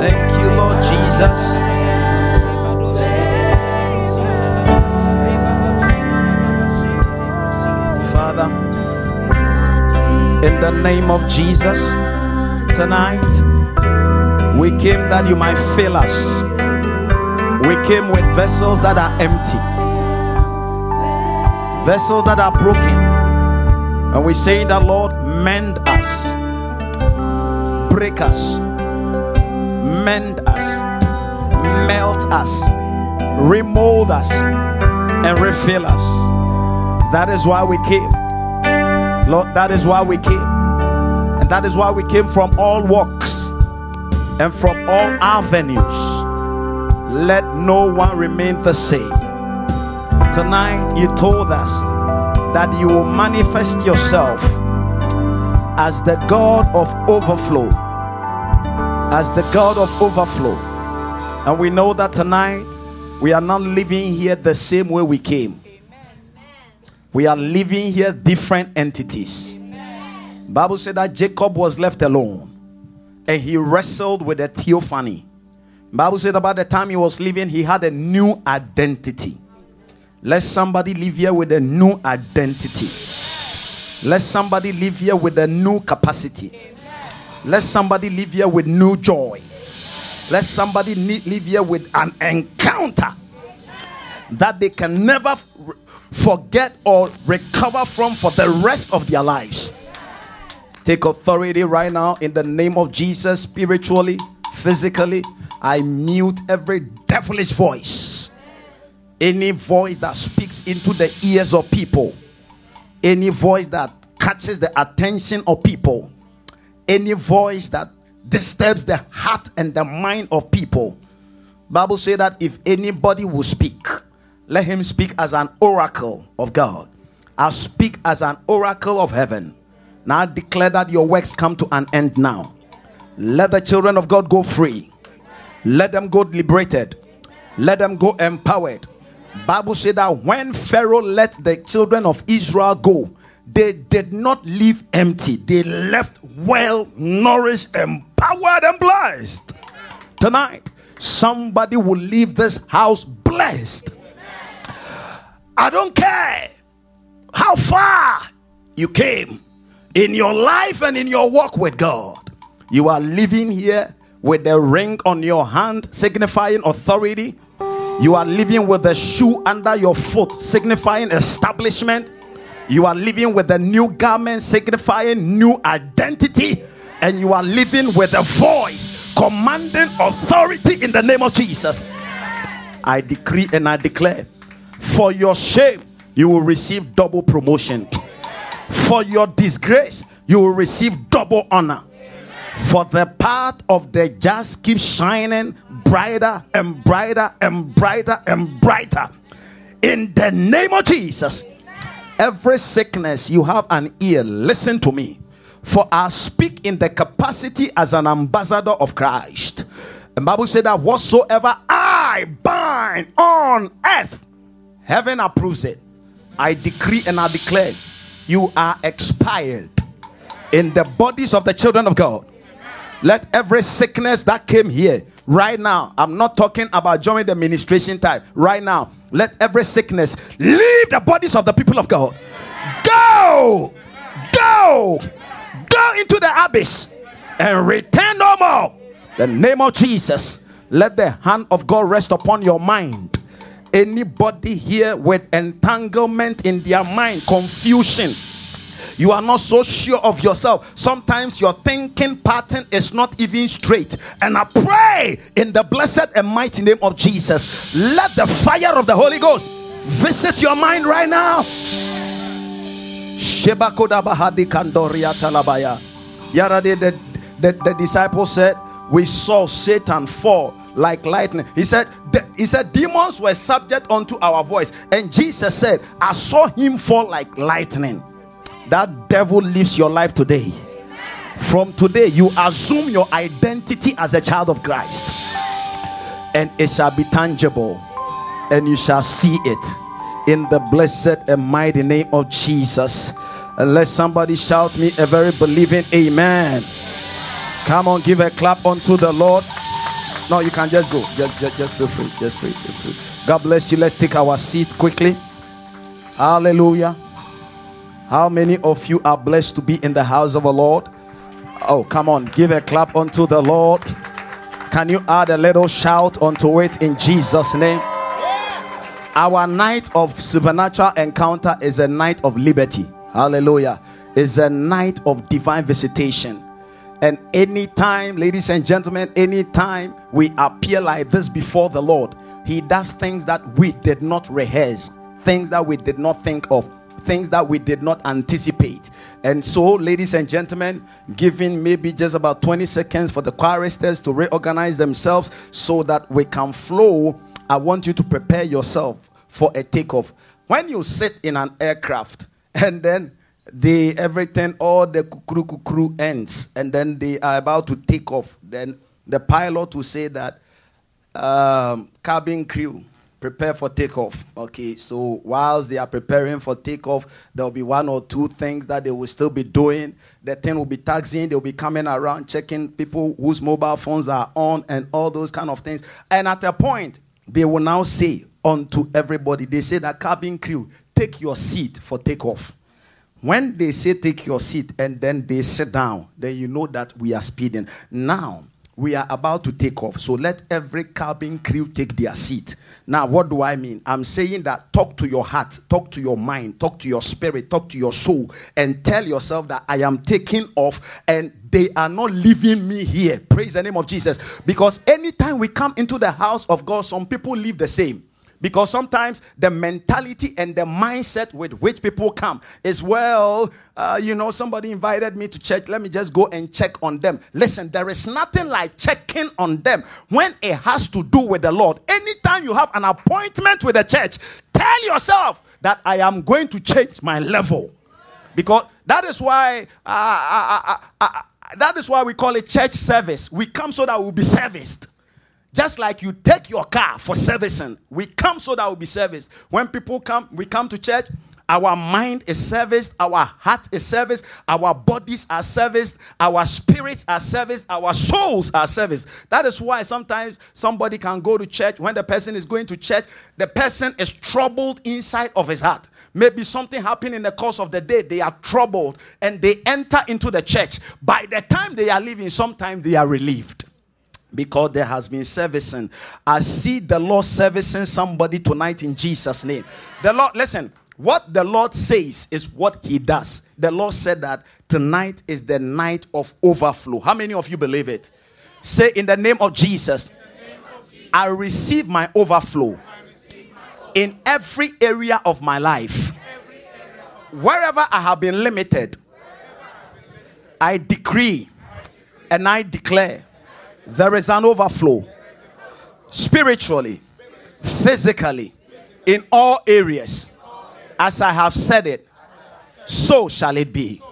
Thank you, Lord Jesus. Father, in the name of Jesus, tonight we came that you might fill us. We came with vessels that are empty, vessels that are broken. And we say that, Lord, mend us, break us, mend us, melt us, remold us, and refill us. That is why we came. Lord, that is why we came. And that is why we came from all walks and from all avenues. Let no one remain the same. Tonight, you told us that you will manifest yourself as the God of overflow. As the God of overflow. And we know that tonight we are not living here the same way we came. We are living here different entities. Bible said that Jacob was left alone and he wrestled with a theophany. Bible said about the time he was living, he had a new identity. Let somebody live here with a new identity. Let somebody live here with a new capacity. Let somebody live here with new joy. Let somebody live here with an encounter that they can never forget or recover from for the rest of their lives. Take authority right now in the name of Jesus, spiritually, physically. I mute every devilish voice. Any voice that speaks into the ears of people, any voice that catches the attention of people, any voice that disturbs the heart and the mind of people. Bible say that if anybody will speak, let him speak as an oracle of God. I speak as an oracle of heaven. Now I declare that your works come to an end now. Let the children of God go free. Let them go liberated. Let them go empowered. Bible said that when Pharaoh let the children of Israel go, they did not leave empty. They left well nourished, empowered, and blessed. Tonight, somebody will leave this house blessed. I don't care how far you came in your life and in your walk with God. You are living here with the ring on your hand, signifying authority. You are living with the shoe under your foot, signifying establishment. You are living with a new garment, signifying new identity. And you are living with a voice, commanding authority in the name of Jesus. I decree and I declare for your shame, you will receive double promotion. For your disgrace, you will receive double honor. For the path of the just keeps shining brighter and brighter and brighter and brighter. In the name of Jesus, every sickness you have an ear, listen to me. For I speak in the capacity as an ambassador of Christ. The Bible said that whatsoever I bind on earth, heaven approves it. I decree and I declare you are expired in the bodies of the children of God. Let every sickness that came here right now, I'm not talking about during the ministration time, right now, let every sickness leave the bodies of the people of God. Go, go, go into the abyss and return no more. The name of Jesus, let the hand of God rest upon your mind. Anybody here with entanglement in their mind, confusion, you are not so sure of yourself. Sometimes your thinking pattern is not even straight. And I pray in the blessed and mighty name of Jesus, let the fire of the Holy Ghost visit your mind right now. The, the, the, the disciple said, We saw Satan fall like lightning. He said, He said, demons were subject unto our voice. And Jesus said, I saw him fall like lightning. That devil lives your life today. From today, you assume your identity as a child of Christ, and it shall be tangible, and you shall see it in the blessed and mighty name of Jesus. And let somebody shout me a very believing amen. Come on, give a clap unto the Lord. No, you can just go. Just, just, just feel free. Just feel free. God bless you. Let's take our seats quickly. Hallelujah. How many of you are blessed to be in the house of the Lord? Oh, come on, give a clap unto the Lord. Can you add a little shout unto it in Jesus' name? Our night of supernatural encounter is a night of liberty. Hallelujah. Is a night of divine visitation. And anytime, ladies and gentlemen, anytime we appear like this before the Lord, He does things that we did not rehearse, things that we did not think of, things that we did not anticipate. And so, ladies and gentlemen, giving maybe just about 20 seconds for the choristers to reorganize themselves so that we can flow. I want you to prepare yourself for a takeoff. When you sit in an aircraft and then the everything, all the kukuru ends, and then they are about to take off, then the pilot will say that um, cabin crew prepare for takeoff. Okay, so whilst they are preparing for takeoff, there'll be one or two things that they will still be doing. The thing will be taxiing, they'll be coming around checking people whose mobile phones are on and all those kind of things. And at a point, they will now say unto everybody, they say that cabin crew, take your seat for takeoff. When they say take your seat and then they sit down, then you know that we are speeding. Now, we are about to take off. So let every cabin crew take their seat. Now, what do I mean? I'm saying that talk to your heart, talk to your mind, talk to your spirit, talk to your soul, and tell yourself that I am taking off and they are not leaving me here. Praise the name of Jesus. Because anytime we come into the house of God, some people live the same. Because sometimes the mentality and the mindset with which people come is, well, uh, you know, somebody invited me to church. Let me just go and check on them. Listen, there is nothing like checking on them when it has to do with the Lord. Anytime you have an appointment with the church, tell yourself that I am going to change my level. Because that is why uh, uh, that is why we call it church service. We come so that we'll be serviced. Just like you take your car for servicing, we come so that we'll be serviced. When people come, we come to church, our mind is serviced, our heart is serviced, our bodies are serviced, our spirits are serviced, our souls are serviced. That is why sometimes somebody can go to church. When the person is going to church, the person is troubled inside of his heart. Maybe something happened in the course of the day, they are troubled and they enter into the church. By the time they are leaving, sometimes they are relieved because there has been servicing. I see the Lord servicing somebody tonight in Jesus' name. The Lord, listen, what the Lord says is what He does. The Lord said that tonight is the night of overflow. How many of you believe it? Say, in the name of Jesus, I receive my overflow in every area of my life. Wherever I have been limited, I decree and I declare there is an overflow spiritually, physically, in all areas. As I have said it, so shall it be.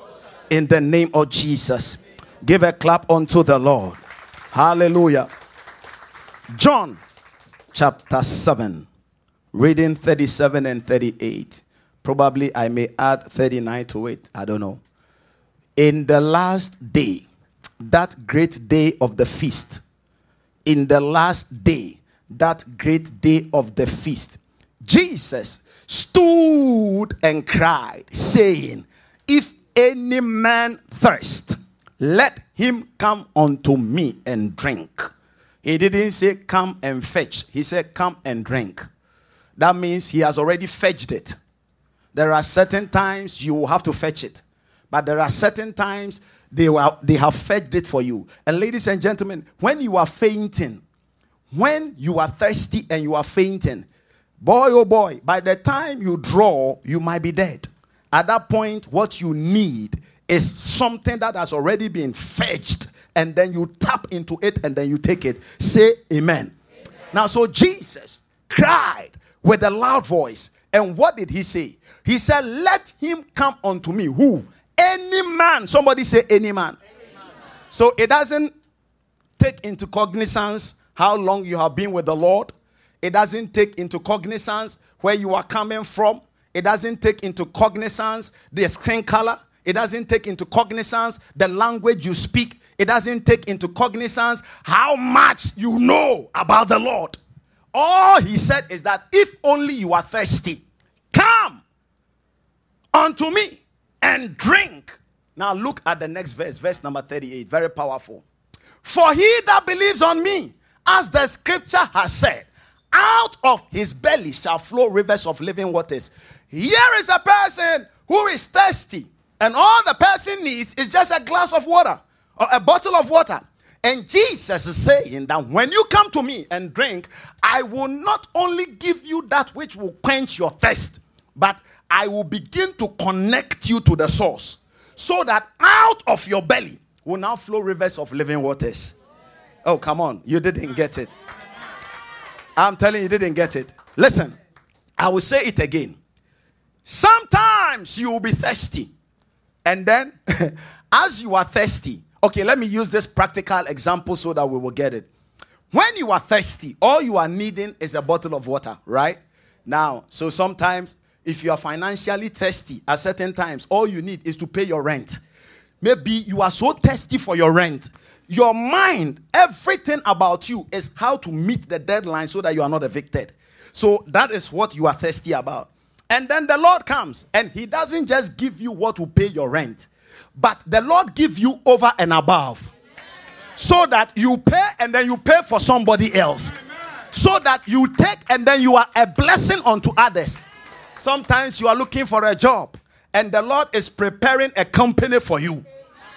In the name of Jesus. Give a clap unto the Lord. Hallelujah. John chapter 7, reading 37 and 38. Probably I may add 39 to it. I don't know. In the last day, that great day of the feast, in the last day, that great day of the feast, Jesus stood and cried, saying, If any man thirst, let him come unto me and drink. He didn't say, Come and fetch. He said, Come and drink. That means he has already fetched it. There are certain times you will have to fetch it, but there are certain times they, were, they have fetched it for you. And ladies and gentlemen, when you are fainting, when you are thirsty and you are fainting, boy oh boy, by the time you draw, you might be dead. At that point, what you need is something that has already been fetched, and then you tap into it and then you take it. Say amen. amen. Now, so Jesus cried with a loud voice. And what did he say? He said, Let him come unto me. Who? Any man. Somebody say, any man. any man. So it doesn't take into cognizance how long you have been with the Lord. It doesn't take into cognizance where you are coming from. It doesn't take into cognizance the skin color. It doesn't take into cognizance the language you speak. It doesn't take into cognizance how much you know about the Lord. All he said is that if only you are thirsty, come unto me and drink. Now look at the next verse, verse number 38. Very powerful. For he that believes on me, as the scripture has said, out of his belly shall flow rivers of living waters. Here is a person who is thirsty, and all the person needs is just a glass of water or a bottle of water. And Jesus is saying that when you come to me and drink, I will not only give you that which will quench your thirst, but I will begin to connect you to the source so that out of your belly will now flow rivers of living waters. Oh, come on. You didn't get it. I'm telling you, you didn't get it. Listen, I will say it again. Sometimes you will be thirsty. And then, as you are thirsty, okay, let me use this practical example so that we will get it. When you are thirsty, all you are needing is a bottle of water, right? Now, so sometimes if you are financially thirsty at certain times, all you need is to pay your rent. Maybe you are so thirsty for your rent. Your mind, everything about you is how to meet the deadline so that you are not evicted. So that is what you are thirsty about. And then the Lord comes and He doesn't just give you what will pay your rent, but the Lord gives you over and above. So that you pay and then you pay for somebody else. So that you take and then you are a blessing unto others. Sometimes you are looking for a job and the Lord is preparing a company for you.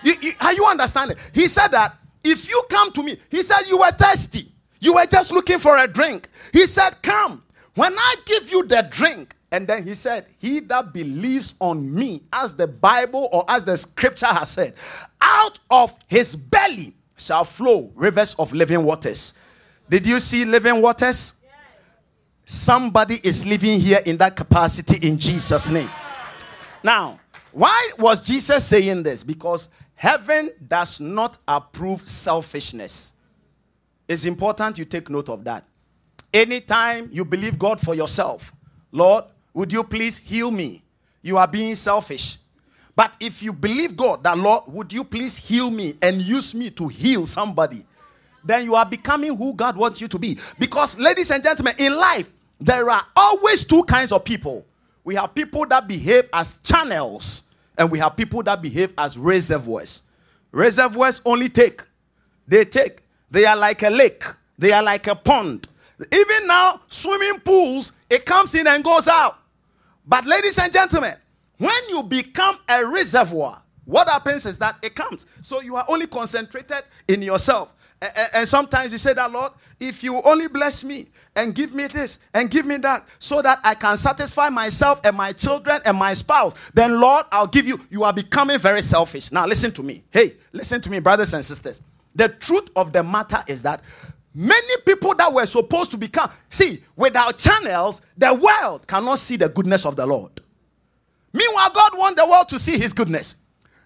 you, you are you understanding? He said that if you come to me, he said you were thirsty. You were just looking for a drink. He said, Come. When I give you the drink, and then he said, He that believes on me, as the Bible or as the scripture has said, out of his belly shall flow rivers of living waters. Did you see living waters? Somebody is living here in that capacity in Jesus' name. Now, why was Jesus saying this? Because heaven does not approve selfishness. It's important you take note of that. Anytime you believe God for yourself, Lord, would you please heal me? You are being selfish. But if you believe God that, Lord, would you please heal me and use me to heal somebody? Then you are becoming who God wants you to be. Because, ladies and gentlemen, in life, there are always two kinds of people. We have people that behave as channels, and we have people that behave as reservoirs. Reservoirs only take, they take. They are like a lake, they are like a pond. Even now, swimming pools, it comes in and goes out. But, ladies and gentlemen, when you become a reservoir, what happens is that it comes. So you are only concentrated in yourself. And, sometimes you say that, Lord, if you only bless me and give me this and give me that so that I can satisfy myself and my children and my spouse, then, Lord, I'll give you. You are becoming very selfish. Now, listen to me. Hey, listen to me, brothers and sisters. The truth of the matter is that many people that were supposed to become, see, without channels, the world cannot see the goodness of the Lord. Meanwhile, God wants the world to see his goodness.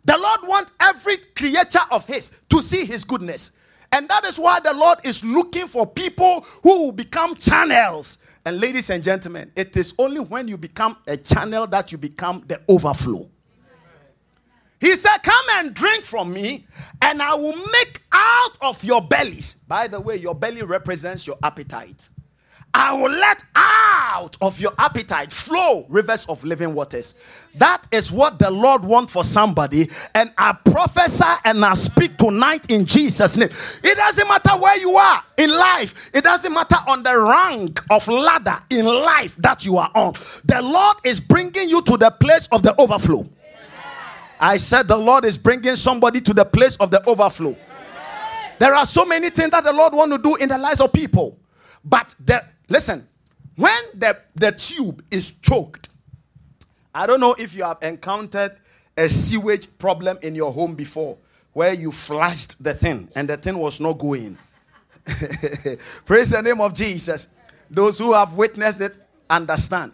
The Lord wants every creature of his to see his goodness. And that is why the Lord is looking for people who will become channels. And ladies and gentlemen, it is only when you become a channel that you become the overflow. He said, Come and drink from me, and I will make out of your bellies. By the way, your belly represents your appetite. I will let out of your appetite flow rivers of living waters. That is what the Lord wants for somebody. And I prophesy and I speak tonight in Jesus' name. It doesn't matter where you are in life, it doesn't matter on the rank of ladder in life that you are on. The Lord is bringing you to the place of the overflow. I said the Lord is bringing somebody to the place of the overflow. There are so many things that the Lord want to do in the lives of people. But the Listen, when the, the tube is choked, I don't know if you have encountered a sewage problem in your home before where you flushed the thing and the thing was not going. Praise the name of Jesus. Those who have witnessed it understand.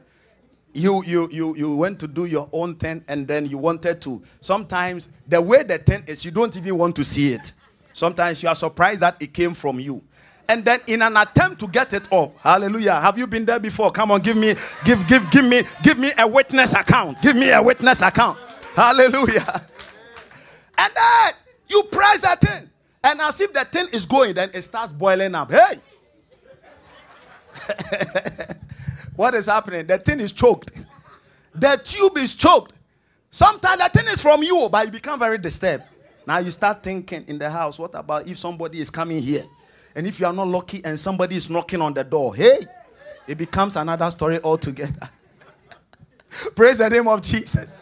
You, you, you, you went to do your own thing and then you wanted to. Sometimes the way the thing is, you don't even want to see it. Sometimes you are surprised that it came from you. And then in an attempt to get it off hallelujah have you been there before? Come on give me give give give me give me a witness account. Give me a witness account. Hallelujah. And then you press that thing and as if the thing is going then it starts boiling up. Hey! What is happening? The thing is choked. The tube is choked. Sometimes the thing is from you but you become very disturbed. Now you start thinking in the house what about if somebody is coming here and if you are not lucky and somebody is knocking on the door, hey, it becomes another story altogether. Praise the name of Jesus.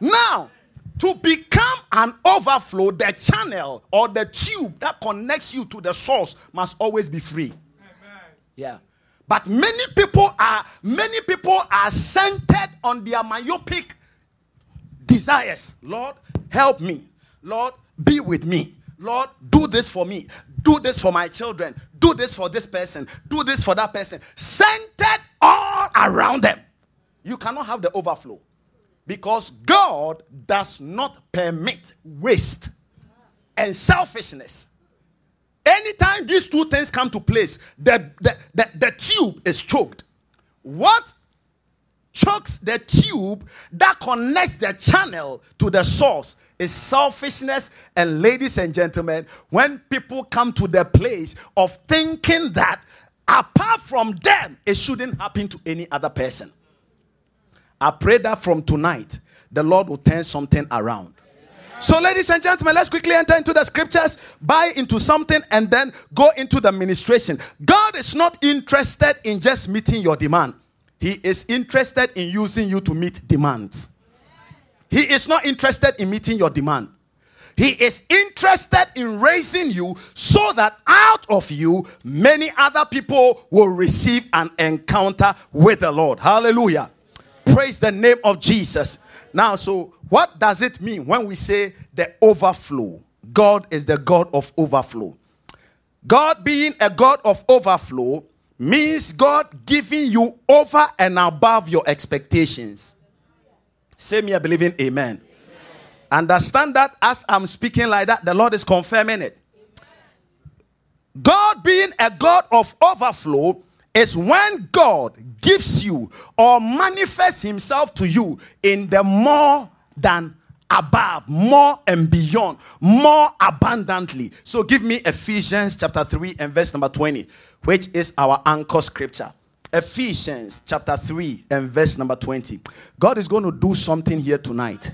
Now, to become an overflow, the channel or the tube that connects you to the source must always be free. Amen. Yeah. But many people are many people are centered on their myopic desires. Lord, help me. Lord, be with me. Lord, do this for me do this for my children, do this for this person, do this for that person, centered all around them. You cannot have the overflow because God does not permit waste and selfishness. Anytime these two things come to place, the, the, the, the tube is choked. What chokes the tube that connects the channel to the source is selfishness. And ladies and gentlemen, when people come to the place of thinking that apart from them, it shouldn't happen to any other person. I pray that from tonight, the Lord will turn something around. So, ladies and gentlemen, let's quickly enter into the scriptures, buy into something, and then go into the ministration. God is not interested in just meeting your demand, He is interested in using you to meet demands. He is not interested in meeting your demand. He is interested in raising you so that out of you, many other people will receive an encounter with the Lord. Hallelujah. Praise the name of Jesus. Now, so what does it mean when we say the overflow? God is the God of overflow. God being a God of overflow means God giving you over and above your expectations. Say me a believing amen. amen. Understand that as I'm speaking like that, the Lord is confirming it. God being a God of overflow is when God gives you or manifests himself to you in the more than above, more and beyond, more abundantly. So give me Ephesians chapter 3 and verse number 20, which is our anchor scripture. Ephesians chapter 3 and verse number 20. God is going to do something here tonight.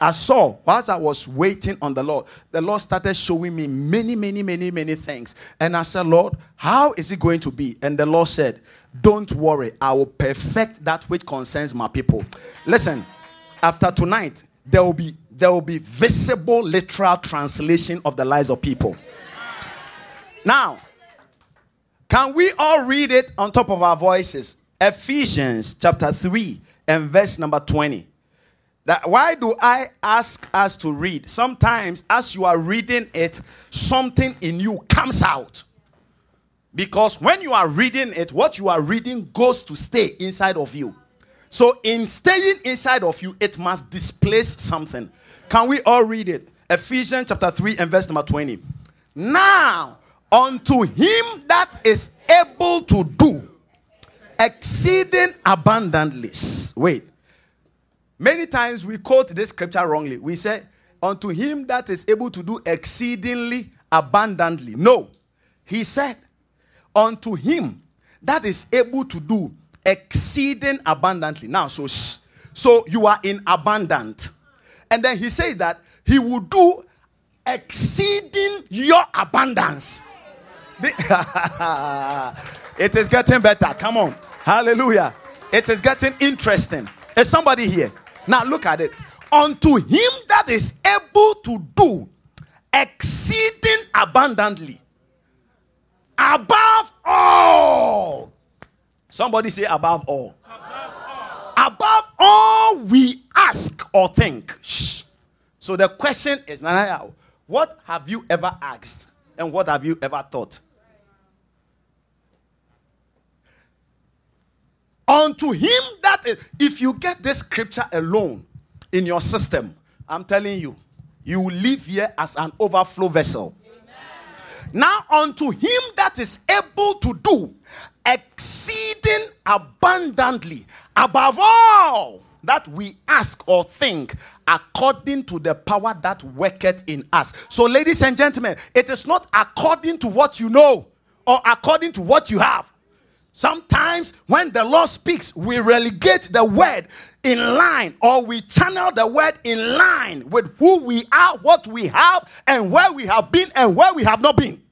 I saw whilst I was waiting on the Lord, the Lord started showing me many, many, many, many things. And I said, Lord, how is it going to be? And the Lord said, Don't worry, I will perfect that which concerns my people. Listen, after tonight, there will be there will be visible literal translation of the lives of people. Now, can we all read it on top of our voices? Ephesians chapter 3 and verse number 20. That why do I ask us to read? Sometimes as you are reading it, something in you comes out. Because when you are reading it, what you are reading goes to stay inside of you. So in staying inside of you, it must displace something. Can we all read it? Ephesians chapter 3 and verse number 20. Now unto him that is able to do exceeding abundantly. Wait. Many times we quote this scripture wrongly. We say, unto him that is able to do exceedingly abundantly. No. He said, unto him that is able to do exceeding abundantly. Now, so so you are in abundant. And then he says that he will do exceeding your abundance. it is getting better. Come on. Hallelujah. It is getting interesting. Is somebody here? Now look at it. Unto him that is able to do exceeding abundantly above all. Somebody say above all. Above all, above all we ask or think. Shh. So the question is, what have you ever asked and what have you ever thought? Unto him that is, if you get this scripture alone in your system, I'm telling you, you will live here as an overflow vessel. Amen. Now, unto him that is able to do exceeding abundantly above all that we ask or think according to the power that worketh in us. So, ladies and gentlemen, it is not according to what you know or according to what you have. Sometimes when the Lord speaks, we relegate the word in line or we channel the word in line with who we are, what we have, and where we have been and where we have not been.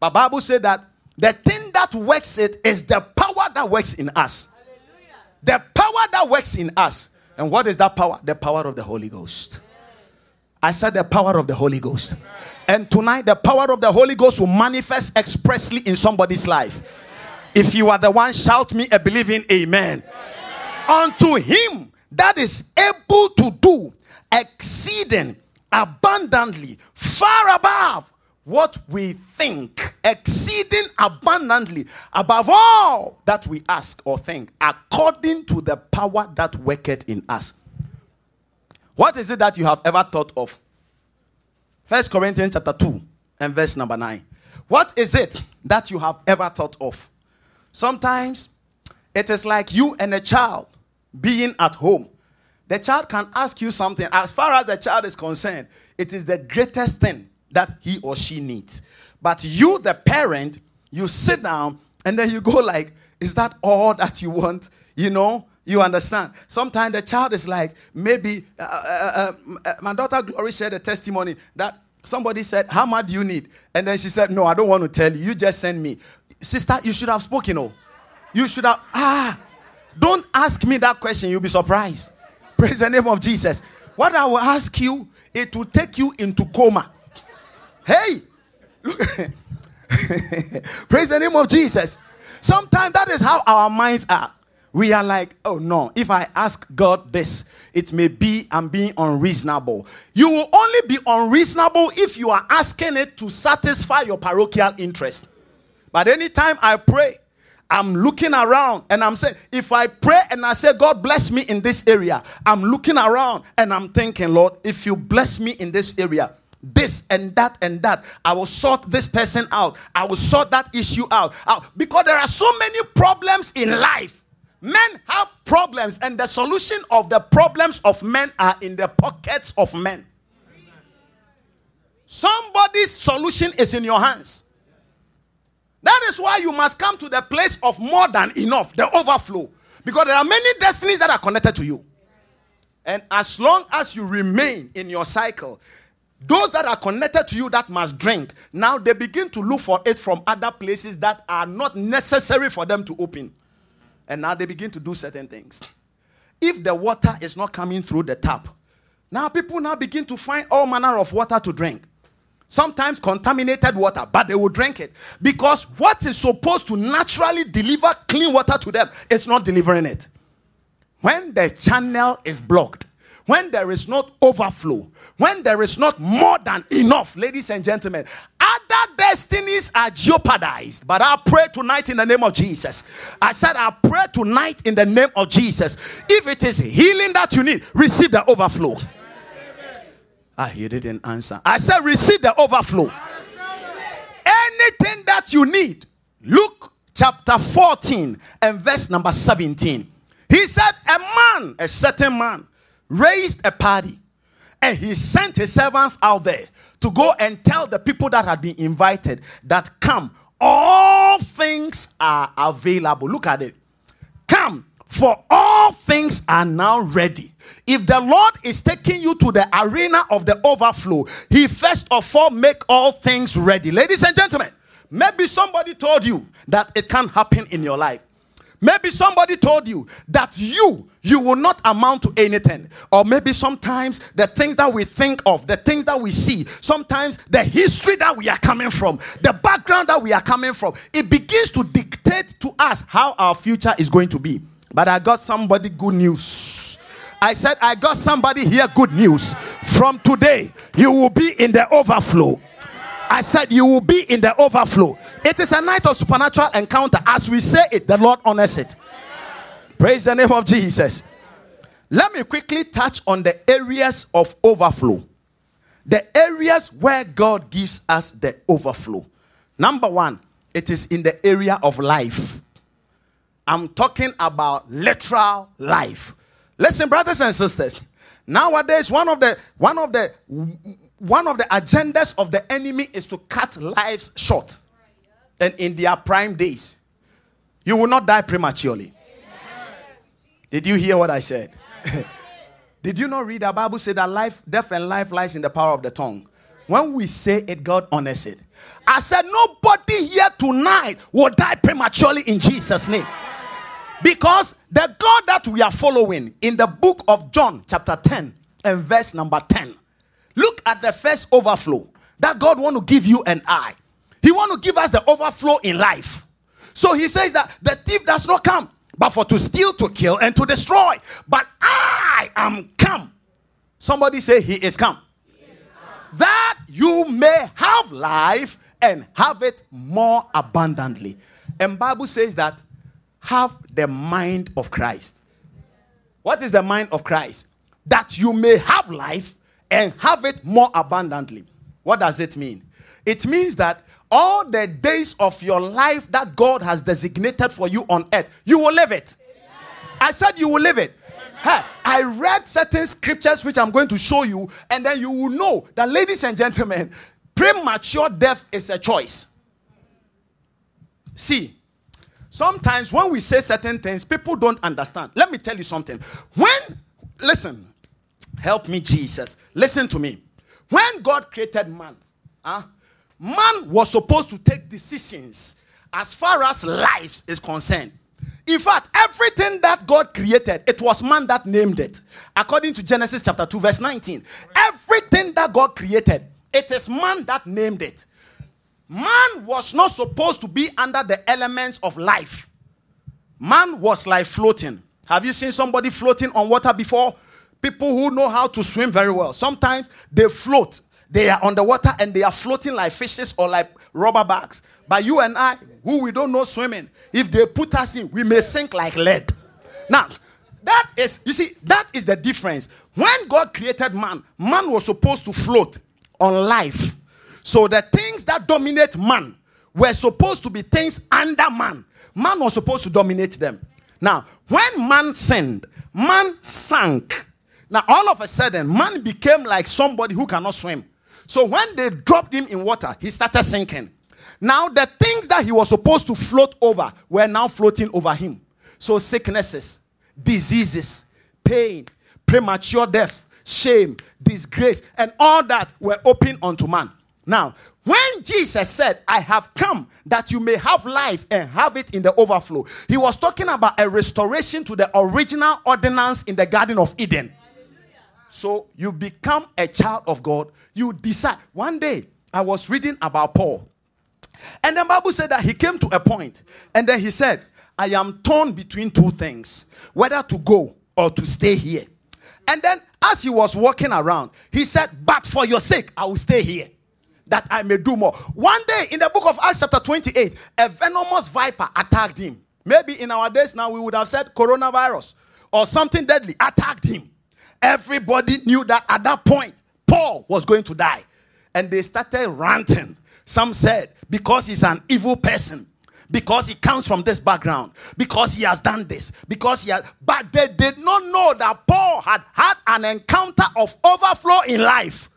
But Bible said that the thing that works it is the power that works in us. Hallelujah. The power that works in us. And what is that power? The power of the Holy Ghost. I said the power of the Holy Ghost. And tonight, the power of the Holy Ghost will manifest expressly in somebody's life. If you are the one, shout me a believing amen. Unto him that is able to do exceeding abundantly, far above what we think, exceeding abundantly above all that we ask or think, according to the power that worketh in us. What is it that you have ever thought of? First Corinthians chapter 2 and verse number 9. What is it that you have ever thought of? Sometimes it is like you and a child being at home. The child can ask you something. As far as the child is concerned, it is the greatest thing that he or she needs. But you, the parent, you sit down and then you go like, is that all that you want? You know, you understand. Sometimes the child is like, maybe uh, uh, uh, uh my daughter Glory shared a testimony that somebody said, How much do you need? And then she said, No, I don't want to tell you. You just send me. Sister, you should have spoken. Oh, you should have. Ah, don't ask me that question. You'll be surprised. Praise the name of Jesus. What I will ask you, it will take you into coma. Hey, look. Praise the name of Jesus. Sometimes that is how our minds are. We are like, oh no, if I ask God this, it may be I'm being unreasonable. You will only be unreasonable if you are asking it to satisfy your parochial interest. But anytime I pray, I'm looking around and I'm saying, if I pray and I say, God bless me in this area, I'm looking around and I'm thinking, Lord, if you bless me in this area, this and that and that. I will sort this person out. I will sort that issue out. out. Because there are so many problems in life. Men have problems, and the solution of the problems of men are in the pockets of men. Somebody's solution is in your hands. That is why you must come to the place of more than enough, the overflow. Because there are many destinies that are connected to you. And as long as you remain in your cycle, those that are connected to you that must drink, now they begin to look for it from other places that are not necessary for them to open. And now they begin to do certain things. If the water is not coming through the tap, now people now begin to find all manner of water to drink. Sometimes contaminated water, but they will drink it because what is supposed to naturally deliver clean water to them is not delivering it. When the channel is blocked, when there is not overflow, when there is not more than enough, ladies and gentlemen, other destinies are jeopardized. But I pray tonight in the name of Jesus. I said, I pray tonight in the name of Jesus. If it is healing that you need, receive the overflow. Ah, he didn't answer. I said, receive the overflow. Anything that you need, Luke chapter 14 and verse number 17. He said, A man, a certain man, raised a party and he sent his servants out there to go and tell the people that had been invited that come all things are available look at it come for all things are now ready if the lord is taking you to the arena of the overflow he first of all make all things ready ladies and gentlemen maybe somebody told you that it can't happen in your life Maybe somebody told you that you you will not amount to anything. Or maybe sometimes the things that we think of, the things that we see, sometimes the history that we are coming from, the background that we are coming from, it begins to dictate to us how our future is going to be. But I got somebody good news. I said, I got somebody here good news. From today, you will be in the overflow. I said, You will be in the overflow. It is a night of supernatural encounter. As we say it, the Lord honors it. Praise the name of Jesus. Let me quickly touch on the areas of overflow. The areas where God gives us the overflow. Number one, it is in the area of life. I'm talking about literal life. Listen, brothers and sisters. Nowadays, one of the one of the one of the agendas of the enemy is to cut lives short. And in their prime days, you will not die prematurely. Did you hear what I said? Did you not read the Bible say that life, death, and life lies in the power of the tongue? When we say it, God honors it. I said, nobody here tonight will die prematurely in Jesus' name. Because the God that we are following in the book of John, chapter 10, and verse number 10, look at the first overflow that God want to give you and I. He want to give us the overflow in life. So he says that the thief does not come but for to steal, to kill, and to destroy. But I am come. Somebody say, He is come. He is come. That you may have life and have it more abundantly. And Bible says that have the mind of Christ. What is the mind of Christ? That you may have life and have it more abundantly. What does it mean? It means that all the days of your life that God has designated for you on earth, you will live it. I said you will live it. Hey, I read certain scriptures which I'm going to show you, and then you will know that, ladies and gentlemen, premature death is a choice. See, sometimes when we say certain things, people don't understand. Let me tell you something. When, listen, help me, Jesus. Listen to me. When God created man, huh, man was supposed to take decisions as far as lives is concerned. In fact, everything that God created, it was man that named it. According to Genesis chapter 2, verse 19. Everything that God created, it is man that named it. Man was not supposed to be under the elements of life. Man was like floating. Have you seen somebody floating on water before? People who know how to swim very well. Sometimes they float they are on the water and they are floating like fishes or like rubber bags. But you and I, who we don't know swimming, if they put us in, we may sink like lead. Now, that is, you see, that is the difference. When God created man, man was supposed to float on life. So the things that dominate man were supposed to be things under man. Man was supposed to dominate them. Now, when man sinned, man sank. Now, all of a sudden, man became like somebody who cannot swim. So when they dropped him in water, he started sinking. Now, the things that he was supposed to float over were now floating over him. So, sicknesses, diseases, pain, premature death, shame, disgrace, and all that were open unto man. Now, when Jesus said, I have come that you may have life and have it in the overflow, he was talking about a restoration to the original ordinance in the Garden of Eden. So you become a child of God. You decide. One day, I was reading about Paul. And the Bible said that he came to a point, and then he said, I am torn between two things whether to go or to stay here. And then, as he was walking around, he said, But for your sake, I will stay here that I may do more. One day in the book of Acts, chapter 28, a venomous viper attacked him. Maybe in our days now we would have said coronavirus or something deadly attacked him. Everybody knew that at that point, Paul was going to die. And they started ranting. Some said, because he's an evil person, because he comes from this background, because he has done this, because he has. But they did not know that Paul had had an encounter of overflow in life.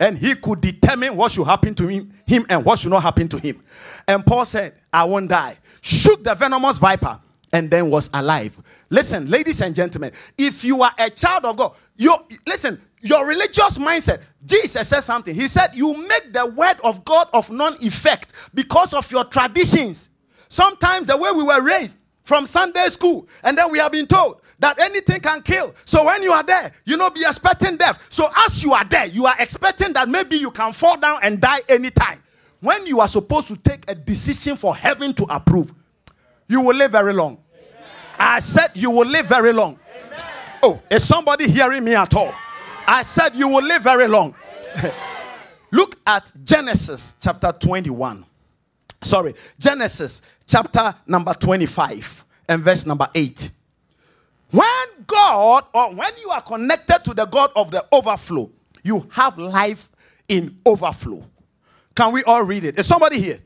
And he could determine what should happen to him, him and what should not happen to him. And Paul said, I won't die. Shook the venomous viper and then was alive. Listen, ladies and gentlemen, if you are a child of God, you listen, your religious mindset, Jesus said something. He said, You make the word of God of non effect because of your traditions. Sometimes the way we were raised from Sunday school, and then we have been told that anything can kill. So when you are there, you know, be expecting death. So as you are there, you are expecting that maybe you can fall down and die anytime. When you are supposed to take a decision for heaven to approve, you will live very long. I said you will live very long. Amen. Oh, is somebody hearing me at all? I said you will live very long. Look at Genesis chapter 21. Sorry, Genesis chapter number 25 and verse number 8. When God, or when you are connected to the God of the overflow, you have life in overflow. Can we all read it? Is somebody here?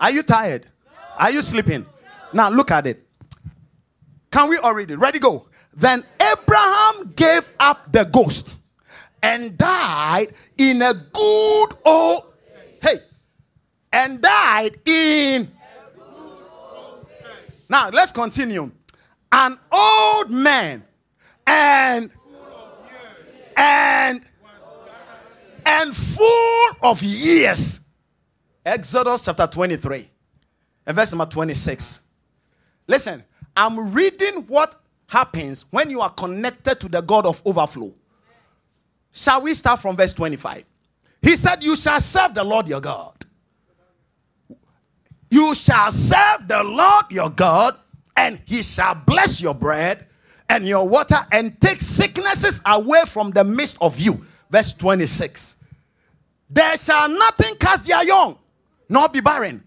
Are you tired? Are you sleeping? Now look at it. Can we all read it? Ready, go. Then Abraham gave up the ghost and died in a good old hey and died in now let's continue an old man and and and full of years. Exodus chapter 23 and verse number 26 listen i'm reading what happens when you are connected to the god of overflow. Shall we start from verse 25 he said you shall serve the lord your god. You shall serve the lord your god and he shall bless your bread and your water and take sicknesses away from the midst of you. Verse 26. There shall nothing cast their young, nor be barren.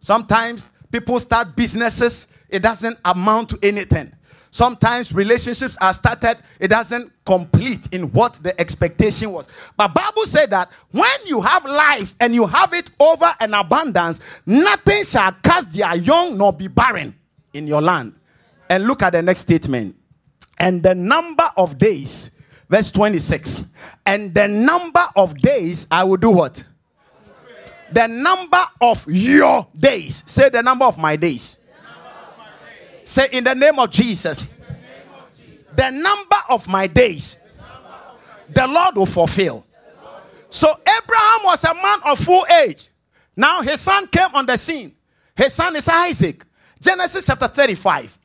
Sometimes people start businesses, it doesn't amount to anything. Sometimes relationships are started, it doesn't complete in what the expectation was. But Bible said that when you have life and you have it over an abundance, nothing shall cast their young nor be barren in your land. And look at the next statement. And the number of days, verse 26. And the number of days I will do what? The number of your days. Say the number of my days. Say in the name of Jesus. The number of my days. The Lord will fulfill. So Abraham was a man of full age. Now his son came on the scene. His son is Isaac. Genesis chapter 35.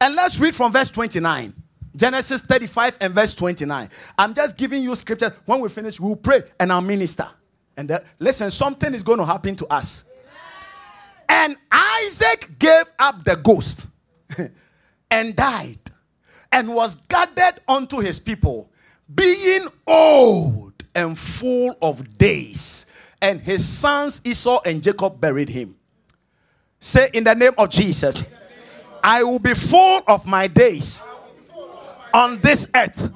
And let's read from verse 29. Genesis 35 and verse 29. I'm just giving you scripture. When we finish, we'll pray and I'll minister. And uh, listen, something is going to happen to us. And Isaac gave up the ghost and died and was gathered unto his people, being old and full of days. And his sons Esau and Jacob buried him. Say, in the name of Jesus, I will be full of my days on this earth.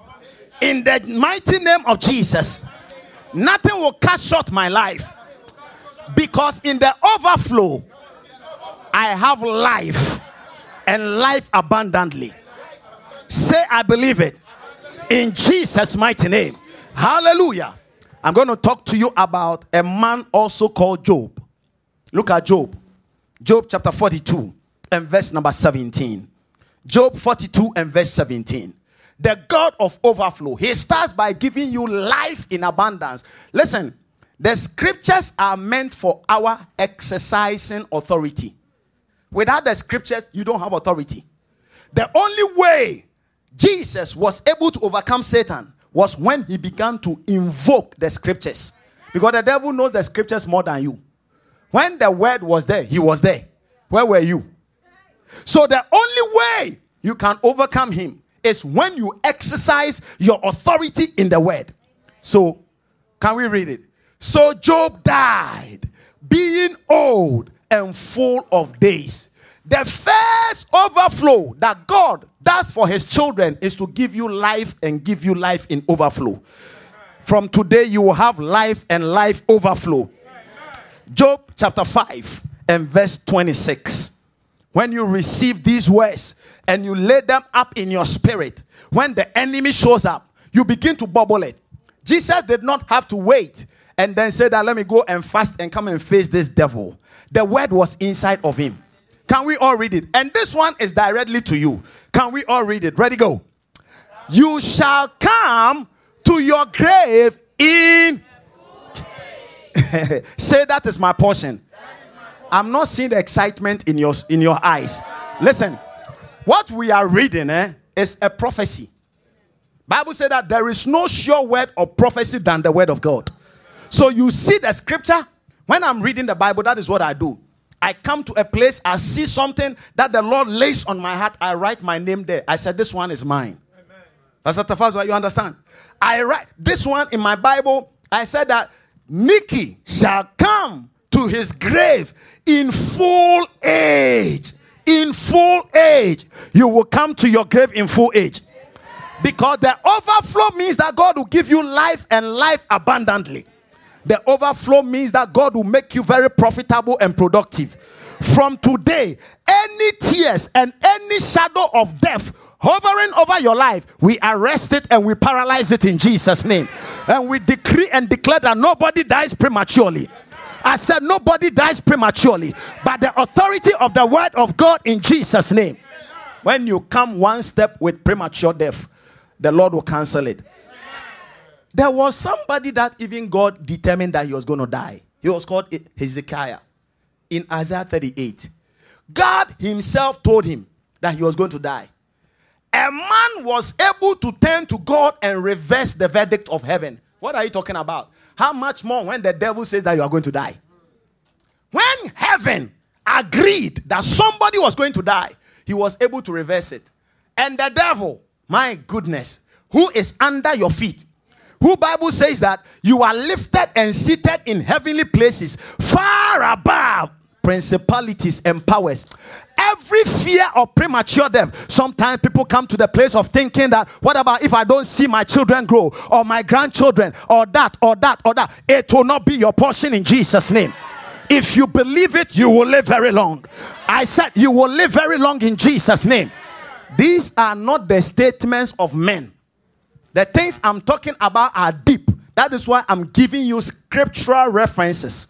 In the mighty name of Jesus, nothing will cut short my life because in the overflow, I have life and life abundantly. Say, I believe it in Jesus' mighty name. Hallelujah. I'm going to talk to you about a man also called Job. Look at Job. Job chapter 42 and verse number 17. Job 42 and verse 17. The God of overflow. He starts by giving you life in abundance. Listen, the scriptures are meant for our exercising authority. Without the scriptures, you don't have authority. The only way Jesus was able to overcome Satan was when he began to invoke the scriptures. Because the devil knows the scriptures more than you. When the word was there, he was there. Where were you? So the only way you can overcome him is when you exercise your authority in the word. So, can we read it? So Job died, being old and full of days. The first overflow that God does for his children is to give you life and give you life in overflow. From today, you will have life and life overflow. Job chapter 5 and verse 26. When you receive these words and you lay them up in your spirit, when the enemy shows up, you begin to bubble it. Jesus did not have to wait and then say that let me go and fast and come and face this devil. The word was inside of him. Can we all read it? And this one is directly to you. Can we all read it? Ready, go. You shall come to your grave in Say that is my portion. I'm not seeing the excitement in your in your eyes. Listen, what we are reading eh, is a prophecy. Bible said that there is no sure word of prophecy than the word of God. So you see the scripture. When I'm reading the Bible, that is what I do. I come to a place, I see something that the Lord lays on my heart. I write my name there. I said, This one is mine. That's the first one you understand. I write this one in my Bible. I said that Nicky shall come to his grave in full age. In full age. You will come to your grave in full age. Because the overflow means that God will give you life and life abundantly. The overflow means that God will make you very profitable and productive. From today, any tears and any shadow of death hovering over your life, we arrest it and we paralyze it in Jesus' name. And we decree and declare that nobody dies prematurely. I said, nobody dies prematurely, but the authority of the word of God in Jesus' name. When you come one step with premature death, the Lord will cancel it. There was somebody that even God determined that he was going to die. He was called Hezekiah in Isaiah 38. God himself told him that he was going to die. A man was able to turn to God and reverse the verdict of heaven. What are you talking about? How much more when the devil says that you are going to die? When heaven agreed that somebody was going to die, he was able to reverse it. And the devil, my goodness, who is under your feet, who bible says that you are lifted and seated in heavenly places far above principalities and powers every fear of premature death sometimes people come to the place of thinking that what about if i don't see my children grow or my grandchildren or that or that or that? It will not be your portion in jesus name. If you believe it you will live very long. I said you will live very long in jesus name. These are not the statements of men. The things i'm talking about are deep. That is why i'm giving you scriptural references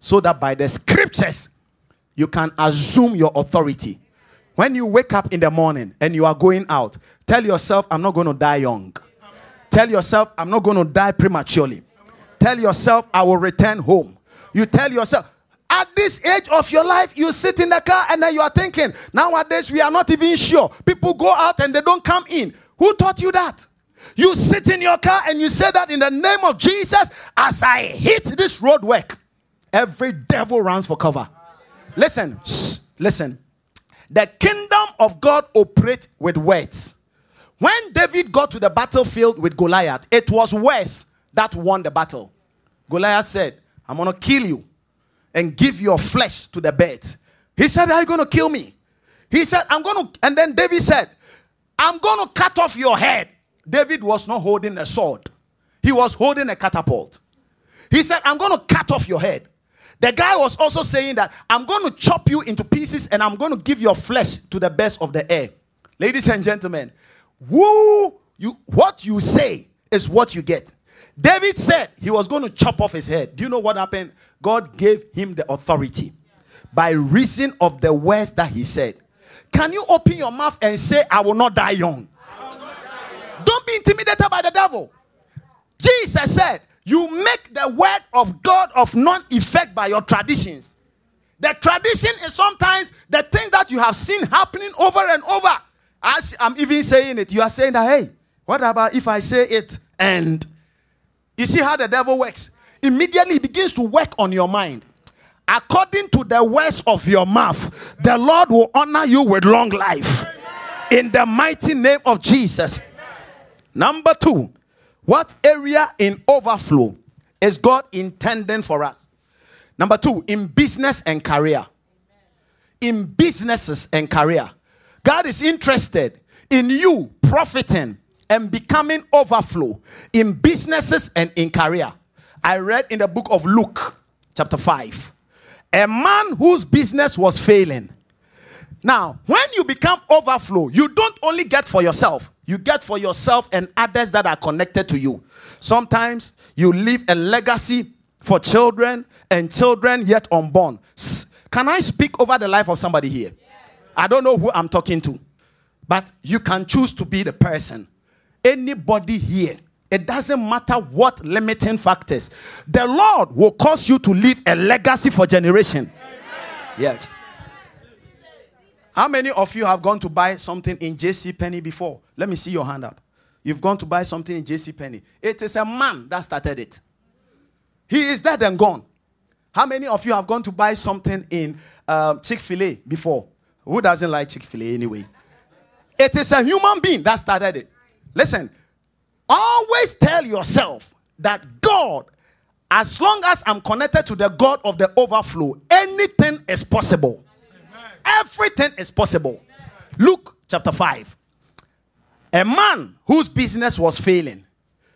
so that by the scriptures you can assume your authority. When you wake up in the morning and you are going out, tell yourself, I'm not going to die young. Tell yourself, I'm not going to die prematurely. Tell yourself, I will return home. You tell yourself, at this age of your life, you sit in the car and then you are thinking, nowadays we are not even sure. People go out and they don't come in. Who taught you that? You sit in your car and you say that in the name of Jesus, as I hit this roadwork, Every devil runs for cover. Listen, shh, listen. The kingdom of God operates with words. When David got to the battlefield with Goliath, it was words that won the battle. Goliath said, I'm going to kill you and give your flesh to the birds. He said, Are you going to kill me? He said, I'm going to, and then David said, I'm going to cut off your head. David was not holding a sword, he was holding a catapult. He said, I'm going to cut off your head. The guy was also saying that I'm going to chop you into pieces and I'm going to give your flesh to the best of the air. Ladies and gentlemen, who you what you say is what you get. David said he was going to chop off his head. Do you know what happened? God gave him the authority by reason of the words that he said. Can you open your mouth and say, I will not die young? Not die young. Don't be intimidated by the devil. Jesus said, you make the word of God of non effect by your traditions. The tradition is sometimes the thing that you have seen happening over and over. As I'm even saying it, you are saying that, hey, what about if I say it and you see how the devil works? Immediately he begins to work on your mind. According to the words of your mouth, the Lord will honor you with long life. In the mighty name of Jesus. Number two, what area in overflow is God intending for us? Number two, in business and career. In businesses and career. God is interested in you profiting and becoming overflow in businesses and in career. I read in the book of Luke, chapter 5, a man whose business was failing. Now, when you become overflow, you don't only get for yourself, you get for yourself and others that are connected to you. Sometimes you leave a legacy for children and children yet unborn. Can I speak over the life of somebody here? I don't know who I'm talking to, but you can choose to be the person. Anybody here, it doesn't matter what limiting factors, the Lord will cause you to leave a legacy for generation. Yeah. How many of you have gone to buy something in JC Penney before? Let me see your hand up. You've gone to buy something in JC Penney. It is a man that started it. He is dead and gone. How many of you have gone to buy something in um, Chick fil A before? Who doesn't like Chick fil A anyway? It is a human being that started it. Listen, always tell yourself that God, as long as I'm connected to the God of the overflow, anything is possible. Everything is possible. Luke chapter 5. A man whose business was failing,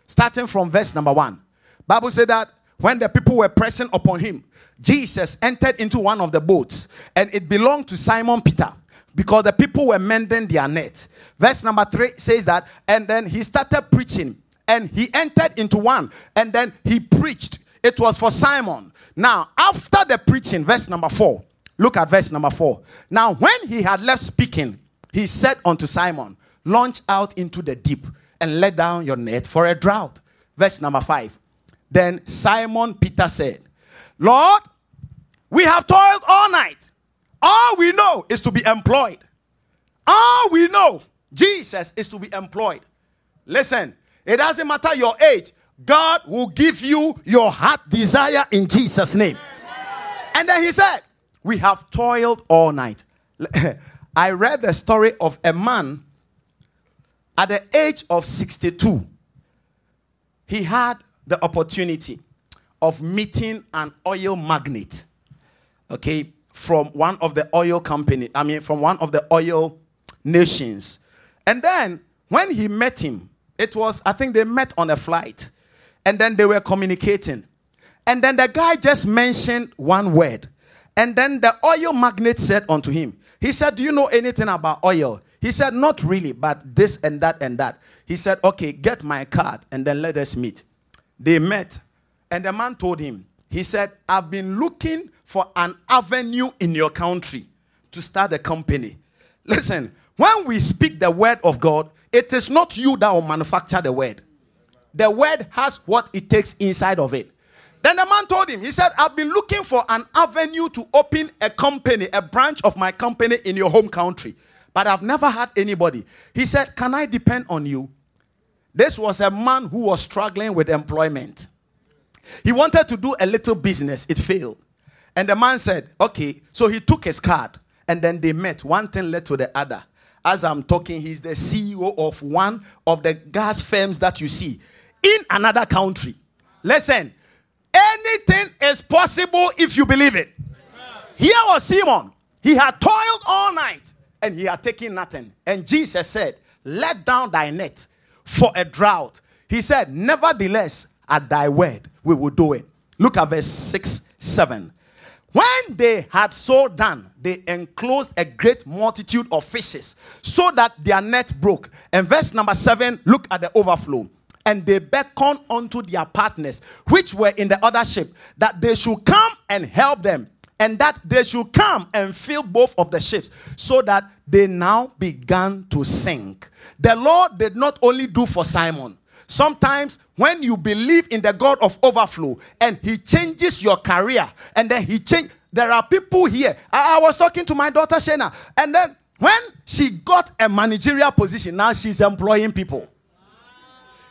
starting from verse number 1. Bible said that when the people were pressing upon him, Jesus entered into one of the boats and it belonged to Simon Peter because the people were mending their net. Verse number three says that, and then he started preaching and he entered into one and then he preached. It was for Simon. Now, after the preaching, verse number four, look at verse number four. Now, when he had left speaking, he said unto Simon, Launch out into the deep and let down your net for a drought. Verse number five. Then Simon Peter said, Lord, we have toiled all night. All we know is to be employed. All we know, Jesus, is to be employed. Listen, it doesn't matter your age, God will give you your heart desire in Jesus' name. And then he said, We have toiled all night. I read the story of a man at the age of 62. He had the opportunity of meeting an oil magnate, okay, from one of the oil company, I mean, from one of the oil nations. And then when he met him, it was, I think they met on a flight, and then they were communicating. And then the guy just mentioned one word. And then the oil magnate said unto him, He said, Do you know anything about oil? He said, Not really, but this and that and that. He said, Okay, get my card and then let us meet. They met, and the man told him, He said, I've been looking for an avenue in your country to start a company. Listen, when we speak the word of God, it is not you that will manufacture the word. The word has what it takes inside of it. Then the man told him, he said, I've been looking for an avenue to open a company, a branch of my company in your home country, but I've never had anybody. He said, Can I depend on you? This was a man who was struggling with employment. He wanted to do a little business, it failed. And the man said, Okay. So he took his card and then they met. One thing led to the other. As I'm talking, he's the CEO of one of the gas firms that you see in another country. Listen, anything is possible if you believe it. Here was Simon. He had toiled all night and he had taken nothing. And Jesus said, Let down thy net for a drought. He said, Nevertheless, at thy word, we will do it. Look at verse 6 7. When they had so done, they enclosed a great multitude of fishes so that their net broke. And verse number 7, look at the overflow. And they beckoned unto their partners, which were in the other ship, that they should come and help them, and that they should come and fill both of the ships, so that they now began to sink. The Lord did not only do for Simon, Sometimes when you believe in the God of overflow and he changes your career and then he change there are people here. I, I was talking to my daughter Shena and then when she got a managerial position now she's employing people.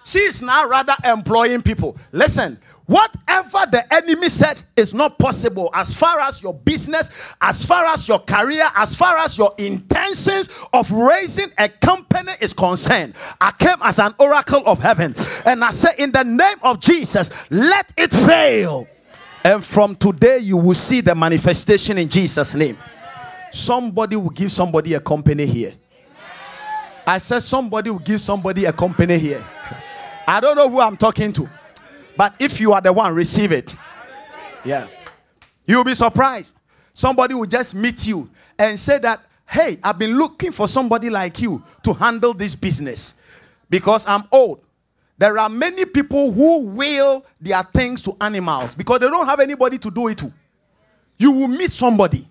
She is now rather employing people. Listen, whatever the enemy said is not possible as far as your business, as far as your career, as far as your intentions of raising a company is concerned. I came as an oracle of heaven and I said, In the name of Jesus, let it fail. And from today, you will see the manifestation in Jesus' name. Somebody will give somebody a company here. I said, Somebody will give somebody a company here. I don't know who I'm talking to. But if you are the one, receive it. Yeah. You'll be surprised. Somebody will just meet you and say that, hey, I've been looking for somebody like you to handle this business because I'm old. There are many people who will their things to animals because they don't have anybody to do it to. You will meet somebody.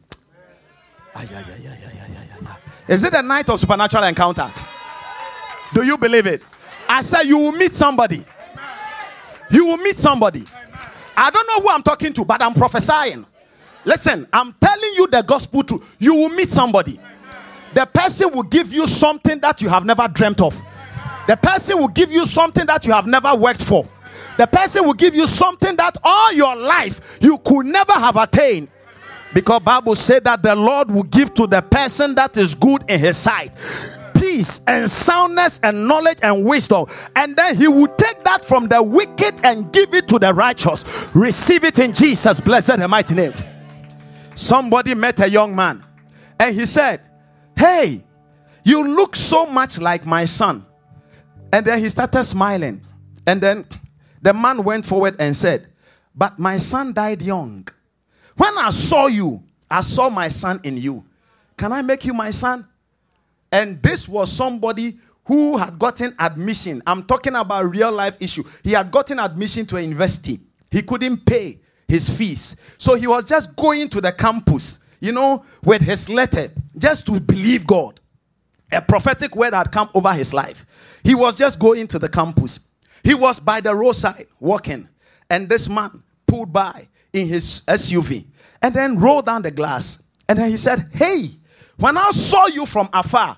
Is it a night of supernatural encounter? Do you believe it? I said, You will meet somebody. You will meet somebody. I don't know who I'm talking to, but I'm prophesying. Listen, I'm telling you the gospel truth. You will meet somebody. The person will give you something that you have never dreamt of. The person will give you something that you have never worked for. The person will give you something that all your life you could never have attained. Because Bible said that the Lord will give to the person that is good in his sight peace and soundness and knowledge and wisdom. And then he will take that from the wicked and give it to the righteous. Receive it in Jesus' blessed and mighty name. Somebody met a young man and he said, Hey, you look so much like my son. And then he started smiling. And then the man went forward and said, but my son died young. When I saw you, I saw my son in you. Can I make you my son? And this was somebody who had gotten admission. I'm talking about real life issue. He had gotten admission to a university. He couldn't pay his fees. So he was just going to the campus, you know, with his letter just to believe God. A prophetic word had come over his life. He was just going to the campus. He was by the roadside walking, and this man pulled by in his SUV and then rolled down the glass. And then he said, Hey, when I saw you from afar,